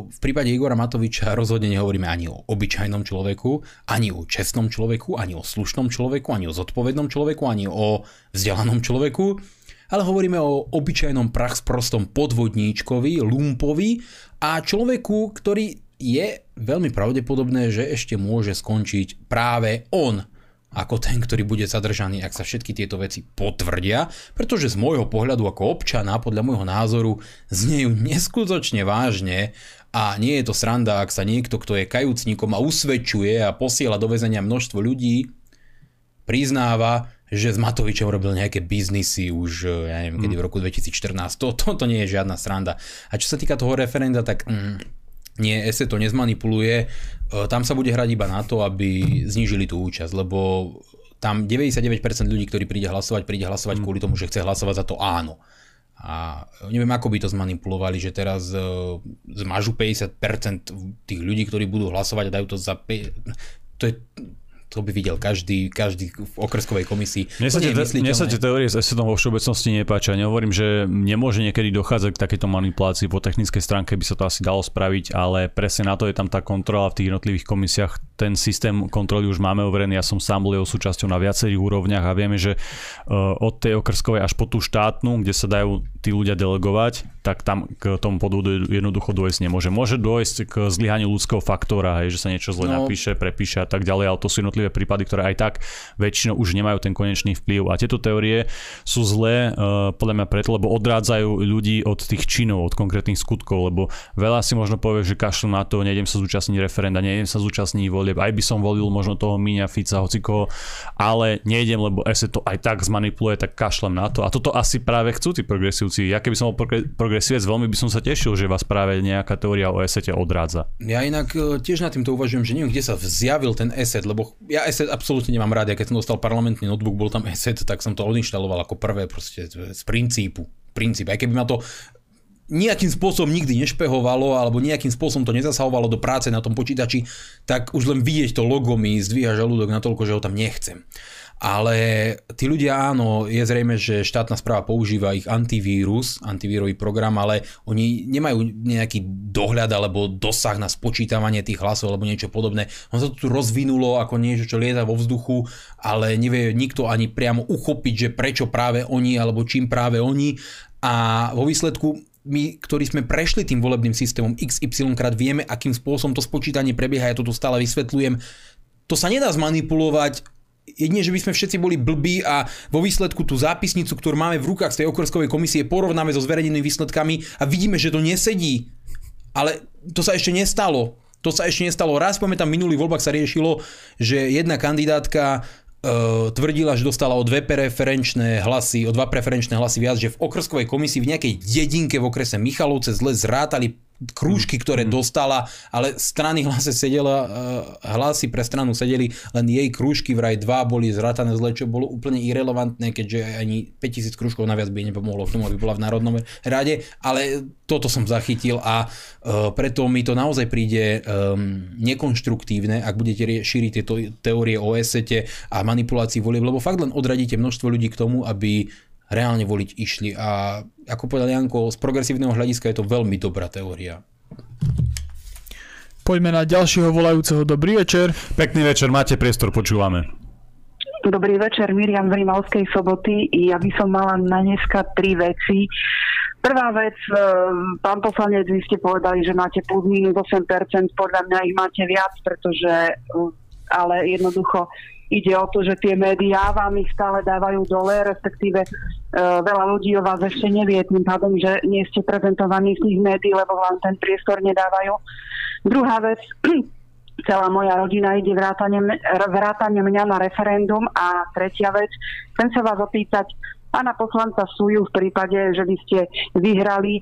v prípade Igora Matoviča rozhodne nehovoríme ani o obyčajnom človeku, ani o čestnom človeku, ani o slušnom človeku, ani o zodpovednom človeku, ani o vzdelanom človeku, ale hovoríme o obyčajnom prostom podvodníčkovi, lumpovi a človeku, ktorý je veľmi pravdepodobné, že ešte môže skončiť práve on ako ten, ktorý bude zadržaný, ak sa všetky tieto veci potvrdia, pretože z môjho pohľadu ako občana, podľa môjho názoru, znejú neskutočne vážne A nie je to sranda, ak sa niekto, kto je kajúcnikom a usvedčuje a posiela do väzenia množstvo ľudí, priznáva, že s Matovičom robil nejaké biznisy už, ja neviem, kedy v roku 2014. To, to, to nie je žiadna sranda. A čo sa týka toho referenda, tak mm, nie, ESE to nezmanipuluje. E, tam sa bude hrať iba na to, aby znížili tú účasť, lebo tam 99% ľudí, ktorí príde hlasovať, príde hlasovať kvôli tomu, že chce hlasovať za to áno. A neviem, ako by to zmanipulovali, že teraz uh, zmažu 50% tých ľudí, ktorí budú hlasovať a dajú to za... Pe- to je, to by videl každý, každý v okreskovej komisii. Mne sa, tie, mne sa tie teórie s esetom vo všeobecnosti nepáčia. Nehovorím, že nemôže niekedy dochádzať k takéto manipulácii. Po technickej stránke by sa to asi dalo spraviť, ale presne na to je tam tá kontrola v tých jednotlivých komisiách. Ten systém kontroly už máme overený. Ja som sám bol jeho súčasťou na viacerých úrovniach a vieme, že eh, od tej okrskovej až po tú štátnu, kde sa dajú tí ľudia delegovať, tak tam k tomu podvodu jednoducho dôjsť nemôže. Môže dôjsť k zlyhaniu ľudského faktora, hej, že sa niečo zle no. napíše, prepíše a tak ďalej, ale to sú jednotlivé prípady, ktoré aj tak väčšinou už nemajú ten konečný vplyv. A tieto teórie sú zlé uh, podľa mňa preto, lebo odrádzajú ľudí od tých činov, od konkrétnych skutkov, lebo veľa si možno povie, že kašľú na to, nejdem sa zúčastniť referenda, nejdem sa zúčastniť volieb, aj by som volil možno toho Míňa, Fica, hocikoho, ale nejdem, lebo ESE to aj tak zmanipuluje, tak kašlem na to. A toto asi práve chcú tí progresívci diskusii. Ja keby som bol progresívec, veľmi by som sa tešil, že vás práve nejaká teória o esete odrádza. Ja inak e, tiež nad týmto uvažujem, že neviem, kde sa zjavil ten eset, lebo ja eset absolútne nemám rád. Ja keď som dostal parlamentný notebook, bol tam eset, tak som to odinštaloval ako prvé proste z princípu. Princíp. Aj keby ma to nejakým spôsobom nikdy nešpehovalo alebo nejakým spôsobom to nezasahovalo do práce na tom počítači, tak už len vidieť to logo mi zdvíha žalúdok na toľko, že ho tam nechcem. Ale tí ľudia áno, je zrejme, že štátna správa používa ich antivírus, antivírový program, ale oni nemajú nejaký dohľad alebo dosah na spočítavanie tých hlasov alebo niečo podobné. On sa to tu rozvinulo ako niečo, čo lieta vo vzduchu, ale nevie nikto ani priamo uchopiť, že prečo práve oni alebo čím práve oni. A vo výsledku my, ktorí sme prešli tým volebným systémom XY krát, vieme, akým spôsobom to spočítanie prebieha, ja to tu stále vysvetľujem. To sa nedá zmanipulovať jedine, že by sme všetci boli blbí a vo výsledku tú zápisnicu, ktorú máme v rukách z tej okrskovej komisie, porovnáme so zverejnenými výsledkami a vidíme, že to nesedí. Ale to sa ešte nestalo. To sa ešte nestalo. Raz pamätám, minulý voľbách sa riešilo, že jedna kandidátka Uh, tvrdila, že dostala o dve preferenčné hlasy, o dva preferenčné hlasy viac, že v okrskovej komisii v nejakej dedinke v okrese Michalovce zle zrátali krúžky, ktoré mm. dostala, ale strany hlase sedela, eh, hlasy pre stranu sedeli, len jej krúžky vraj dva boli zratané zle, čo bolo úplne irrelevantné, keďže ani 5000 krúžkov naviac by nepomohlo k tomu, aby bola v Národnom rade, ale toto som zachytil a uh, preto mi to naozaj príde um, nekonštruktívne, ak budete šíriť tieto teórie o esete a manipulácii volieb, lebo fakt len odradíte množstvo ľudí k tomu, aby reálne voliť išli a ako povedal Janko, z progresívneho hľadiska je to veľmi dobrá teória. Poďme na ďalšieho volajúceho. Dobrý večer. Pekný večer, máte priestor, počúvame. Dobrý večer, Miriam z Rimavskej soboty. Ja by som mala na dneska tri veci. Prvá vec, e, pán poslanec, vy ste povedali, že máte plus minus 8%, podľa mňa ich máte viac, pretože ale jednoducho ide o to, že tie médiá vám ich stále dávajú dole, respektíve uh, veľa ľudí o vás ešte nevie tým pádom, že nie ste prezentovaní z tých médií, lebo vám ten priestor nedávajú. Druhá vec, celá moja rodina ide vrátane, vrátane mňa na referendum a tretia vec, chcem sa vás opýtať, pána poslanca Suju v prípade, že by ste vyhrali e,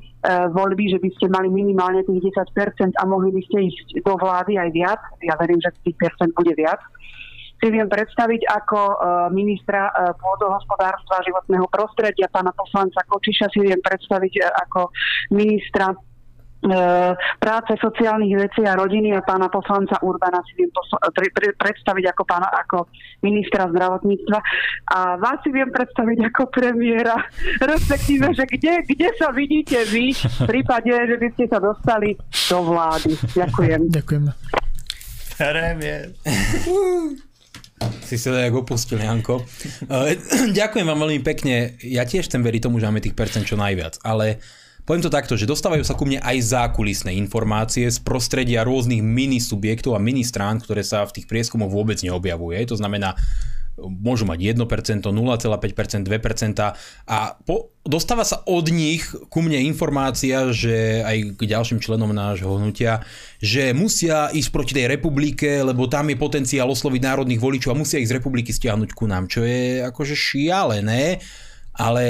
voľby, že by ste mali minimálne tých 10% a mohli by ste ísť do vlády aj viac. Ja verím, že tých percent bude viac si viem predstaviť ako e, ministra e, pôdohospodárstva a životného prostredia, pána poslanca Kočiša si viem predstaviť e, ako ministra práce, sociálnych vecí a rodiny a pána poslanca Urbana si viem posl- pre- pre- predstaviť ako pána ako ministra zdravotníctva a vás si viem predstaviť ako premiéra, respektíve, že kde, kde sa vidíte vy v prípade, že by ste sa dostali do vlády. Ďakujem. Ďakujem. Premiér. Si sa tak opustil, Janko. Eh, ďakujem vám veľmi pekne. Ja tiež chcem veriť tomu, že máme tých percent čo najviac, ale poviem to takto, že dostávajú sa ku mne aj zákulisné informácie z prostredia rôznych mini subjektov a mini strán, ktoré sa v tých prieskumoch vôbec neobjavuje. To znamená, môžu mať 1%, 0,5%, 2% a po, dostáva sa od nich ku mne informácia, že aj k ďalším členom nášho hnutia, že musia ísť proti tej republike, lebo tam je potenciál osloviť národných voličov a musia ich z republiky stiahnuť ku nám, čo je akože šialené, ale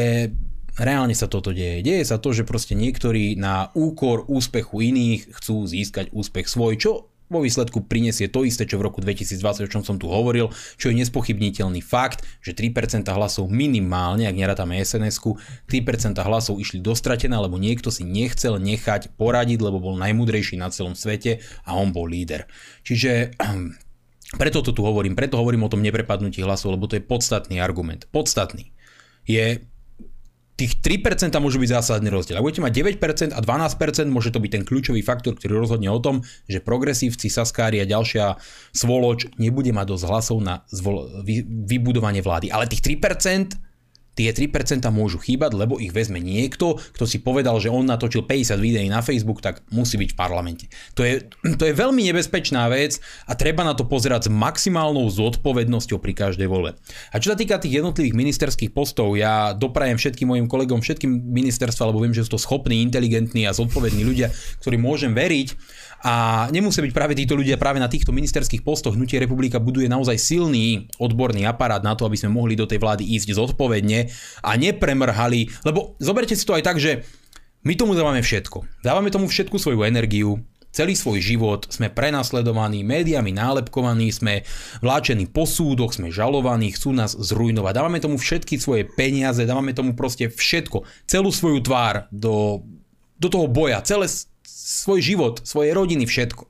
reálne sa toto deje. Deje sa to, že proste niektorí na úkor úspechu iných chcú získať úspech svoj, čo vo výsledku prinesie to isté, čo v roku 2020, o čom som tu hovoril, čo je nespochybniteľný fakt, že 3% hlasov minimálne, ak nerátame SNS-ku, 3% hlasov išli dostratené, lebo niekto si nechcel nechať poradiť, lebo bol najmudrejší na celom svete a on bol líder. Čiže preto to tu hovorím, preto hovorím o tom neprepadnutí hlasov, lebo to je podstatný argument. Podstatný. Je tých 3% môžu byť zásadný rozdiel. Ak budete mať 9% a 12%, môže to byť ten kľúčový faktor, ktorý rozhodne o tom, že progresívci, saskári a ďalšia svoloč nebude mať dosť hlasov na zvol- vy- vybudovanie vlády. Ale tých 3% tie 3% môžu chýbať, lebo ich vezme niekto, kto si povedal, že on natočil 50 videí na Facebook, tak musí byť v parlamente. To je, to je veľmi nebezpečná vec a treba na to pozerať s maximálnou zodpovednosťou pri každej voľbe. A čo sa týka tých jednotlivých ministerských postov, ja doprajem všetkým mojim kolegom, všetkým ministerstva, lebo viem, že sú to schopní, inteligentní a zodpovední ľudia, ktorí môžem veriť. A nemusia byť práve títo ľudia práve na týchto ministerských postoch. Hnutie republika buduje naozaj silný odborný aparát na to, aby sme mohli do tej vlády ísť zodpovedne a nepremrhali, lebo zoberte si to aj tak, že my tomu dávame všetko. Dávame tomu všetku svoju energiu, celý svoj život, sme prenasledovaní, médiami nálepkovaní, sme vláčení po súdoch, sme žalovaní, chcú nás zrujnovať. Dávame tomu všetky svoje peniaze, dávame tomu proste všetko, celú svoju tvár do, do toho boja, celé, svoj život, svoje rodiny, všetko.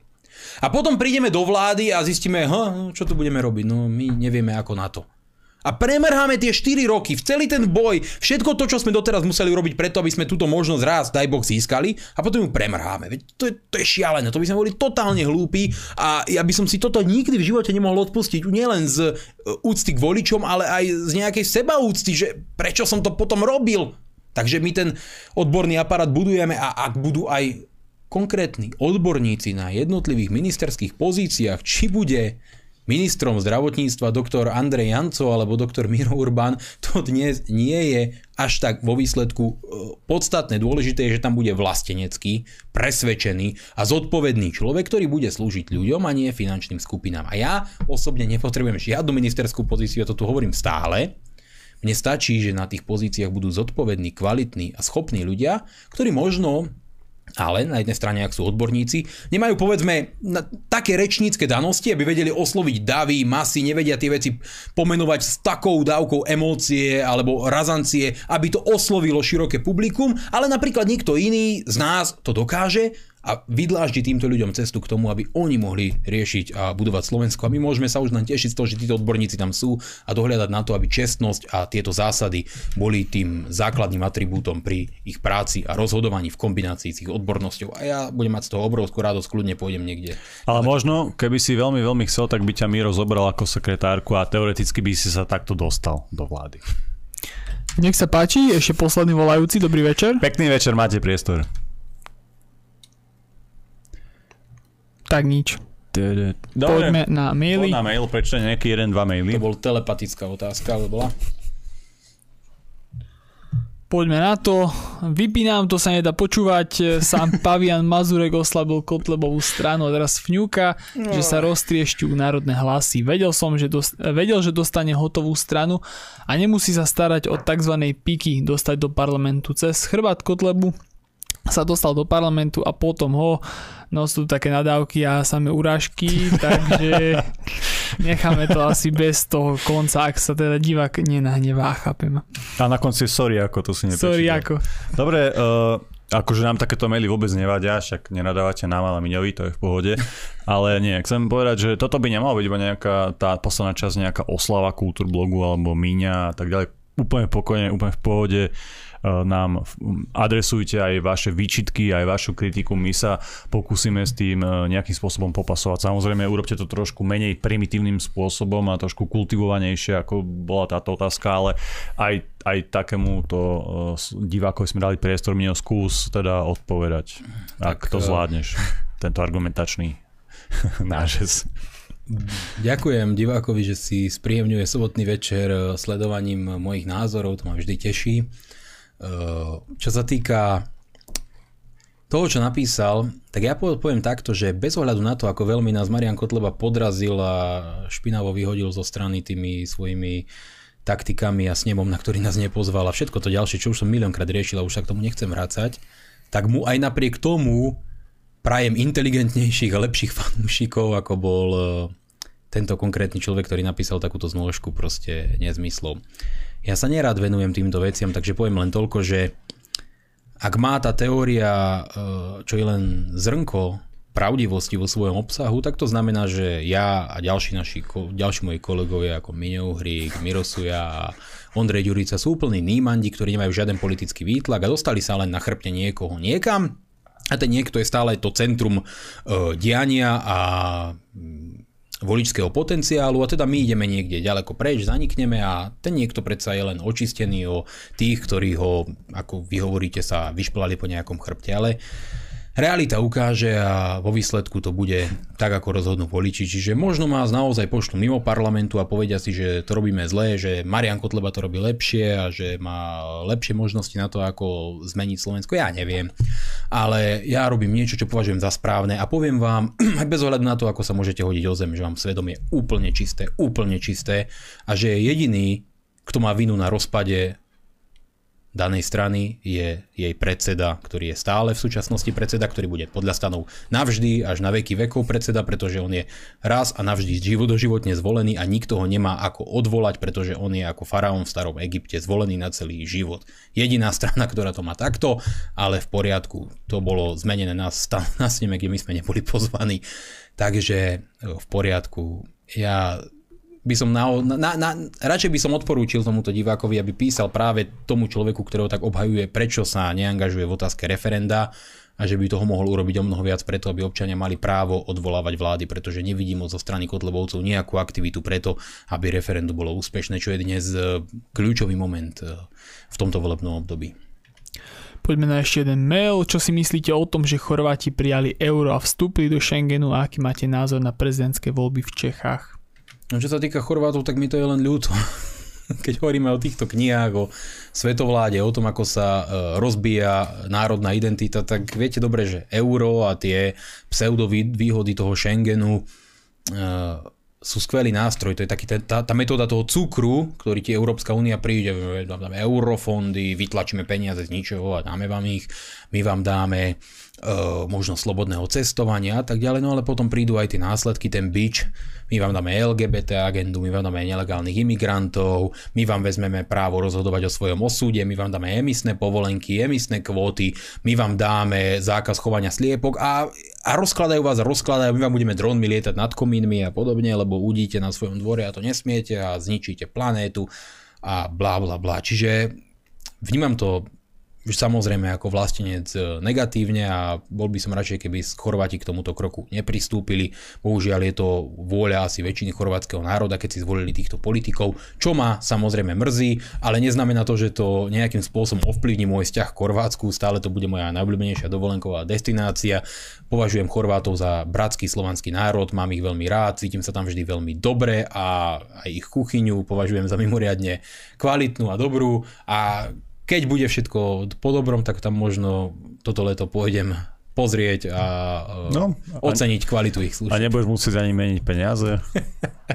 A potom prídeme do vlády a zistíme, čo tu budeme robiť, no my nevieme ako na to. A premerháme tie 4 roky, v celý ten boj, všetko to, čo sme doteraz museli urobiť preto, aby sme túto možnosť raz, daj Boh, získali a potom ju premrháme. Veď to je, to je šialené, to by sme boli totálne hlúpi a ja by som si toto nikdy v živote nemohol odpustiť, nielen z e, úcty k voličom, ale aj z nejakej sebaúcty, že prečo som to potom robil. Takže my ten odborný aparát budujeme a ak budú aj konkrétni odborníci na jednotlivých ministerských pozíciách, či bude ministrom zdravotníctva doktor Andrej Janco alebo doktor Miro Urban, to dnes nie je až tak vo výsledku e, podstatné. Dôležité je, že tam bude vlastenecký, presvedčený a zodpovedný človek, ktorý bude slúžiť ľuďom a nie finančným skupinám. A ja osobne nepotrebujem žiadnu ministerskú pozíciu, ja to tu hovorím stále. Mne stačí, že na tých pozíciách budú zodpovední, kvalitní a schopní ľudia, ktorí možno ale na jednej strane, ak sú odborníci, nemajú povedzme také rečnícke danosti, aby vedeli osloviť davy, masy, nevedia tie veci pomenovať s takou dávkou emócie alebo razancie, aby to oslovilo široké publikum, ale napríklad niekto iný z nás to dokáže a vydláždi týmto ľuďom cestu k tomu, aby oni mohli riešiť a budovať Slovensko. A my môžeme sa už len tešiť z toho, že títo odborníci tam sú a dohľadať na to, aby čestnosť a tieto zásady boli tým základným atribútom pri ich práci a rozhodovaní v kombinácii s ich odbornosťou. A ja budem mať z toho obrovskú radosť, kľudne pôjdem niekde. Ale možno, keby si veľmi, veľmi chcel, tak by ťa Miro zobral ako sekretárku a teoreticky by si sa takto dostal do vlády. Nech sa páči, ešte posledný volajúci, dobrý večer. Pekný večer, máte priestor. Tak nič. Dobre, Poďme na maily. Poď na mail, prečo nejaký jeden, dva maily. To bol telepatická otázka, ale bola. Poďme na to. Vypínam, to sa nedá počúvať. Sám Pavian Mazurek oslabil Kotlebovú stranu a teraz fňúka, no. že sa roztriešťujú národné hlasy. Vedel som, že, dost, vedel, že dostane hotovú stranu a nemusí sa starať o tzv. piky dostať do parlamentu. Cez chrbát Kotlebu sa dostal do parlamentu a potom ho no sú také nadávky a samé urážky, takže necháme to asi bez toho konca, ak sa teda divák nenahnevá, chápem. A na konci sorry ako, to si neprečítal. Sorry ako. Dobre, uh, akože nám takéto maily vôbec nevadia, však nenadávate nám, ale Miňovi, to je v pohode. Ale nie, chcem povedať, že toto by nemalo byť iba nejaká tá posledná časť, nejaká oslava kultúrblogu alebo Míňa a tak ďalej. Úplne pokojne, úplne v pohode. Eh, nám adresujte aj vaše výčitky, aj vašu kritiku. My sa pokúsime s tým eh, nejakým spôsobom popasovať. Samozrejme, urobte to trošku menej primitívnym spôsobom a trošku kultivovanejšie, ako bola táto otázka, ale aj, aj takému to eh, divákovi sme dali priestor, Mio, skús teda odpovedať, ak tak, to zvládneš, tento argumentačný nážes. Ďakujem divákovi, že si spríjemňuje sobotný večer sledovaním mojich názorov, to ma vždy teší. Čo sa týka toho, čo napísal, tak ja poviem takto, že bez ohľadu na to, ako veľmi nás Marian Kotleba podrazil a špinavo vyhodil zo strany tými svojimi taktikami a snemom, na ktorý nás nepozval a všetko to ďalšie, čo už som miliónkrát riešil a už sa k tomu nechcem vrácať, tak mu aj napriek tomu prajem inteligentnejších a lepších fanúšikov, ako bol e, tento konkrétny človek, ktorý napísal takúto zložku proste nezmyslov. Ja sa nerád venujem týmto veciam, takže poviem len toľko, že ak má tá teória, e, čo je len zrnko pravdivosti vo svojom obsahu, tak to znamená, že ja a ďalší, naši, ďalší moji kolegovia ako Miňo Hrík, Mirosuja a Ondrej Ďurica sú úplní nímandi, ktorí nemajú žiaden politický výtlak a dostali sa len na chrbte niekoho niekam. A ten niekto je stále to centrum e, diania a voličského potenciálu a teda my ideme niekde ďaleko preč, zanikneme a ten niekto predsa je len očistený o tých, ktorí ho, ako vy hovoríte, sa vyšplali po nejakom chrbte, ale Realita ukáže a vo výsledku to bude tak, ako rozhodnú voliči. Čiže možno nás naozaj pošlu mimo parlamentu a povedia si, že to robíme zlé, že Marian Kotleba to robí lepšie a že má lepšie možnosti na to, ako zmeniť Slovensko. Ja neviem. Ale ja robím niečo, čo považujem za správne a poviem vám, aj bez ohľadu na to, ako sa môžete hodiť o zem, že vám svedomie úplne čisté, úplne čisté a že je jediný, kto má vinu na rozpade danej strany je jej predseda, ktorý je stále v súčasnosti predseda, ktorý bude podľa stanov navždy až na veky vekov predseda, pretože on je raz a navždy životoživotne zvolený a nikto ho nemá ako odvolať, pretože on je ako faraón v starom Egypte zvolený na celý život. Jediná strana, ktorá to má takto, ale v poriadku. To bolo zmenené na, na sneme, kde my sme neboli pozvaní. Takže v poriadku. Ja by som na, na, na, radšej by som odporúčil tomuto divákovi, aby písal práve tomu človeku, ktorého tak obhajuje, prečo sa neangažuje v otázke referenda a že by toho mohol urobiť o mnoho viac preto, aby občania mali právo odvolávať vlády, pretože nevidím zo strany Kotlebovcov nejakú aktivitu preto, aby referendum bolo úspešné, čo je dnes e, kľúčový moment e, v tomto volebnom období. Poďme na ešte jeden mail. Čo si myslíte o tom, že Chorváti prijali euro a vstúpili do Schengenu a aký máte názor na prezidentské voľby v Čechách? No čo sa týka Chorvátov, tak mi to je len ľúto. Keď hovoríme o týchto knihách, o svetovláde, o tom, ako sa e, rozbíja národná identita, tak viete dobre, že euro a tie pseudovýhody toho Schengenu e, sú skvelý nástroj, to je taký tá, tá metóda toho cukru, ktorý ti Európska únia príde, dáme eurofondy, vytlačíme peniaze z ničoho a dáme vám ich, my vám dáme možnosť slobodného cestovania a tak ďalej, no ale potom prídu aj tie následky, ten bič, my vám dáme LGBT agendu, my vám dáme nelegálnych imigrantov, my vám vezmeme právo rozhodovať o svojom osúde, my vám dáme emisné povolenky, emisné kvóty, my vám dáme zákaz chovania sliepok a, a rozkladajú vás rozkladajú, my vám budeme dronmi lietať nad komínmi a podobne, lebo udíte na svojom dvore a to nesmiete a zničíte planétu a bla bla bla. Čiže vnímam to samozrejme ako vlastenec e, negatívne a bol by som radšej, keby Chorváti k tomuto kroku nepristúpili. Bohužiaľ je to vôľa asi väčšiny chorvátskeho národa, keď si zvolili týchto politikov, čo ma samozrejme mrzí, ale neznamená to, že to nejakým spôsobom ovplyvní môj vzťah k Chorvátsku, stále to bude moja najobľúbenejšia dovolenková destinácia. Považujem Chorvátov za bratský slovanský národ, mám ich veľmi rád, cítim sa tam vždy veľmi dobre a aj ich kuchyňu považujem za mimoriadne kvalitnú a dobrú a keď bude všetko po dobrom, tak tam možno toto leto pôjdem pozrieť a e, no, oceniť kvalitu ich služieb. A nebudeš musieť ani meniť peniaze.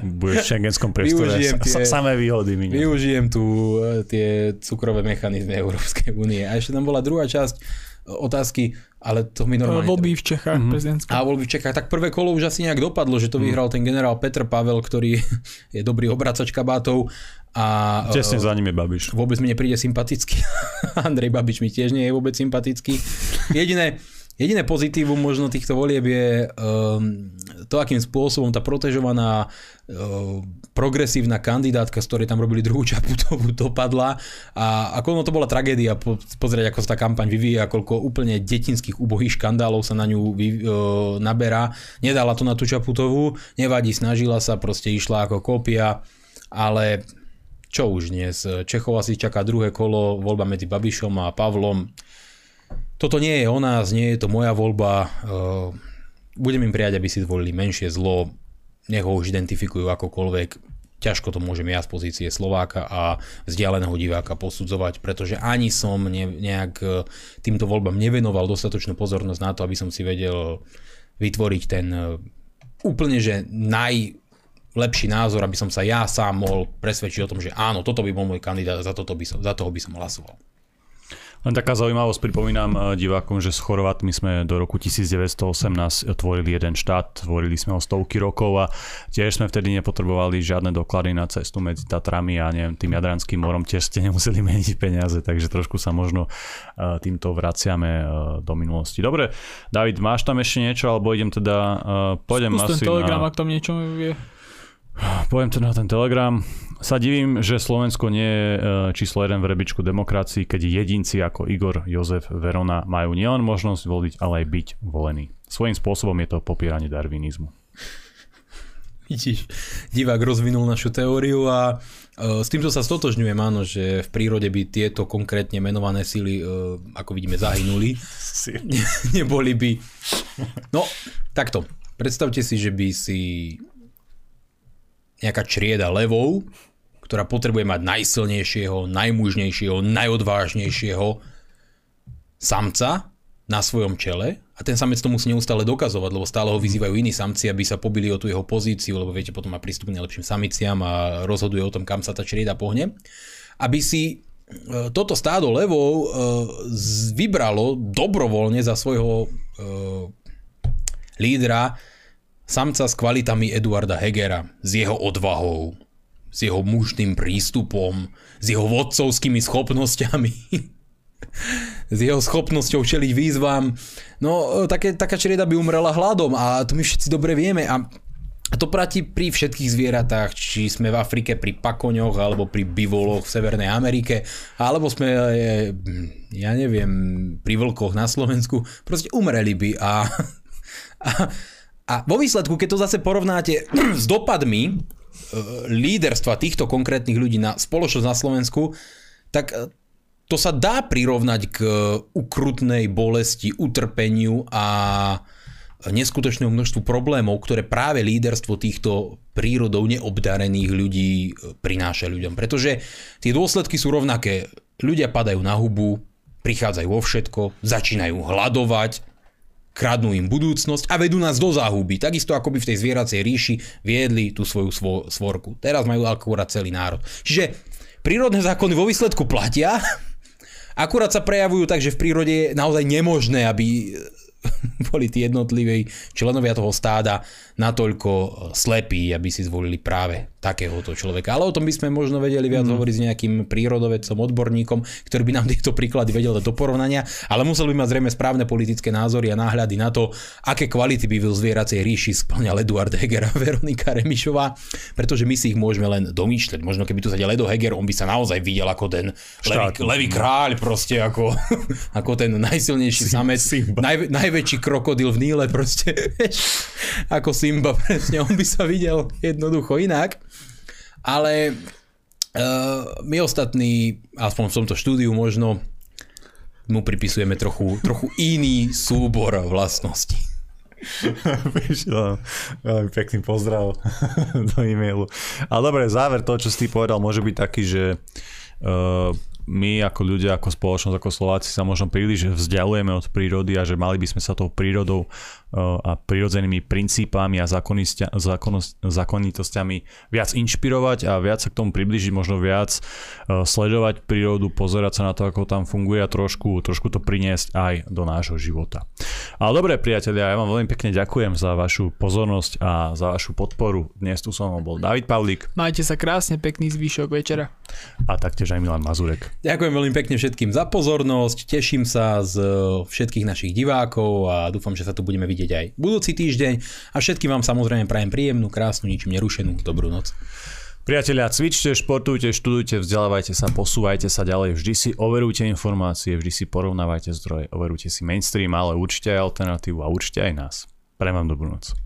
Budeš v šengenskom priestore tie, samé výhody. Miniať. Využijem tu e, tie cukrové mechanizmy Európskej únie. A ešte tam bola druhá časť otázky, ale to mi normálne... Voľby v Čechách mm-hmm. prezidentské. A voľby v Čechách. Tak prvé kolo už asi nejak dopadlo, že to mhm. vyhral ten generál Petr Pavel, ktorý je dobrý obracač kabátov a, Tesne za ním je Babiš. Vôbec mi nepríde sympatický. Andrej Babiš mi tiež nie je vôbec sympatický. Jediné, jediné pozitívum možno týchto volieb je um, to, akým spôsobom tá protežovaná uh, progresívna kandidátka, z ktorej tam robili druhú Čaputovú, dopadla. A ako ono to bola tragédia po, pozrieť, ako sa tá kampaň vyvíja, koľko úplne detinských ubohých škandálov sa na ňu vy, uh, naberá. Nedala to na tú Čaputovú, nevadí, snažila sa, proste išla ako kópia, ale čo už dnes, Čechov asi čaká druhé kolo, voľba medzi Babišom a Pavlom. Toto nie je o nás, nie je to moja voľba. Eh, budem im prijať, aby si zvolili menšie zlo. nech ho už identifikujú akokoľvek, ťažko to môžem ja z pozície Slováka a vzdialeného diváka posudzovať, pretože ani som ne, nejak e, týmto voľbám nevenoval dostatočnú pozornosť na to, aby som si vedel vytvoriť ten e, úplne, že najlepší názor, aby som sa ja sám mohol presvedčiť o tom, že áno, toto by bol môj kandidát a za, toto by som, za toho by som hlasoval. Len taká zaujímavosť, pripomínam eh, divákom, že s Chorvátmi sme do roku 1918 tvorili jeden štát, tvorili sme ho stovky rokov a tiež sme vtedy nepotrebovali žiadne doklady na cestu medzi Tatrami a neviem, tým Jadranským morom, tiež ste nemuseli meniť peniaze, takže trošku sa možno eh, týmto vraciame eh, do minulosti. Dobre, David, máš tam ešte niečo, alebo idem teda, pôjdem Skús asi ten telegram, na... ak tam niečo vie. Poviem to na ten telegram. Sa divím, že Slovensko nie je e, číslo 1 v rebičku demokracii, keď jedinci ako Igor, Jozef, Verona majú nielen možnosť voliť, ale aj byť volení. Svojím spôsobom je to popieranie darwinizmu. Vidíš, divák rozvinul našu teóriu a uh, s týmto sa stotožňujem, áno, že v prírode by tieto konkrétne menované síly, uh, ako vidíme, zahynuli. Neboli by... No, takto. Predstavte si, že by si nejaká črieda levov, ktorá potrebuje mať najsilnejšieho, najmužnejšieho, najodvážnejšieho samca na svojom čele a ten samec to musí neustále dokazovať, lebo stále ho vyzývajú iní samci, aby sa pobili o tú jeho pozíciu, lebo viete, potom má prístup k najlepším samiciam a rozhoduje o tom, kam sa tá črieda pohne. Aby si e, toto stádo levov e, vybralo dobrovoľne za svojho e, lídra Samca s kvalitami Eduarda Hegera, s jeho odvahou, s jeho mužným prístupom, s jeho vodcovskými schopnosťami, s jeho schopnosťou čeliť výzvam. No, také, taká črieda by umrela hladom a to my všetci dobre vieme a to platí pri všetkých zvieratách, či sme v Afrike pri pakoňoch, alebo pri bivoloch v Severnej Amerike, alebo sme, ja neviem, pri vlkoch na Slovensku. Proste umreli by a, a a vo výsledku, keď to zase porovnáte s dopadmi e, líderstva týchto konkrétnych ľudí na spoločnosť na Slovensku, tak e, to sa dá prirovnať k ukrutnej bolesti, utrpeniu a neskutočnému množstvu problémov, ktoré práve líderstvo týchto prírodou neobdarených ľudí e, prináša ľuďom. Pretože tie dôsledky sú rovnaké. Ľudia padajú na hubu, prichádzajú vo všetko, začínajú hľadovať, kradnú im budúcnosť a vedú nás do záhuby. Takisto ako by v tej zvieracej ríši viedli tú svoju svo, svorku. Teraz majú akurát celý národ. Čiže prírodné zákony vo výsledku platia, akurát sa prejavujú tak, že v prírode je naozaj nemožné, aby boli tí jednotliví členovia toho stáda natoľko slepí, aby si zvolili práve takéhoto človeka. Ale o tom by sme možno vedeli viac mm. hovoriť s nejakým prírodovedcom, odborníkom, ktorý by nám tieto príklady vedel dať do porovnania, ale musel by mať zrejme správne politické názory a náhľady na to, aké kvality by v zvieracej ríši splňal Eduard Heger a Veronika Remišová, pretože my si ich môžeme len domýšľať. Možno keby tu sedel Edo Heger, on by sa naozaj videl ako ten levý, levý kráľ, proste ako, ako ten najsilnejší samec, naj, najväčší krokodil v Níle, proste, ako Simba, presne, on by sa videl jednoducho inak. Ale uh, my ostatní, aspoň v tomto štúdiu možno, mu pripisujeme trochu, trochu iný súbor vlastností. Veľmi pekný pozdrav do e-mailu. Ale dobre, záver toho, čo si ty povedal, môže byť taký, že uh, my ako ľudia, ako spoločnosť, ako Slováci sa možno príliš vzdialujeme od prírody a že mali by sme sa tou prírodou a prirodzenými princípami a zákonitosťami viac inšpirovať a viac sa k tomu približiť, možno viac sledovať prírodu, pozerať sa na to, ako tam funguje a trošku, trošku to priniesť aj do nášho života. Ale dobre, priatelia, ja vám veľmi pekne ďakujem za vašu pozornosť a za vašu podporu. Dnes tu som bol David Pavlík. Majte sa krásne, pekný zvyšok večera. A taktiež aj Milan Mazurek. Ďakujem veľmi pekne všetkým za pozornosť, teším sa z všetkých našich divákov a dúfam, že sa tu budeme vidieť vidieť aj budúci týždeň a všetkým vám samozrejme prajem príjemnú, krásnu, ničím nerušenú dobrú noc. Priatelia, cvičte, športujte, študujte, vzdelávajte sa, posúvajte sa ďalej, vždy si overujte informácie, vždy si porovnávajte zdroje, overujte si mainstream, ale určite aj alternatívu a určite aj nás. Prajem vám dobrú noc.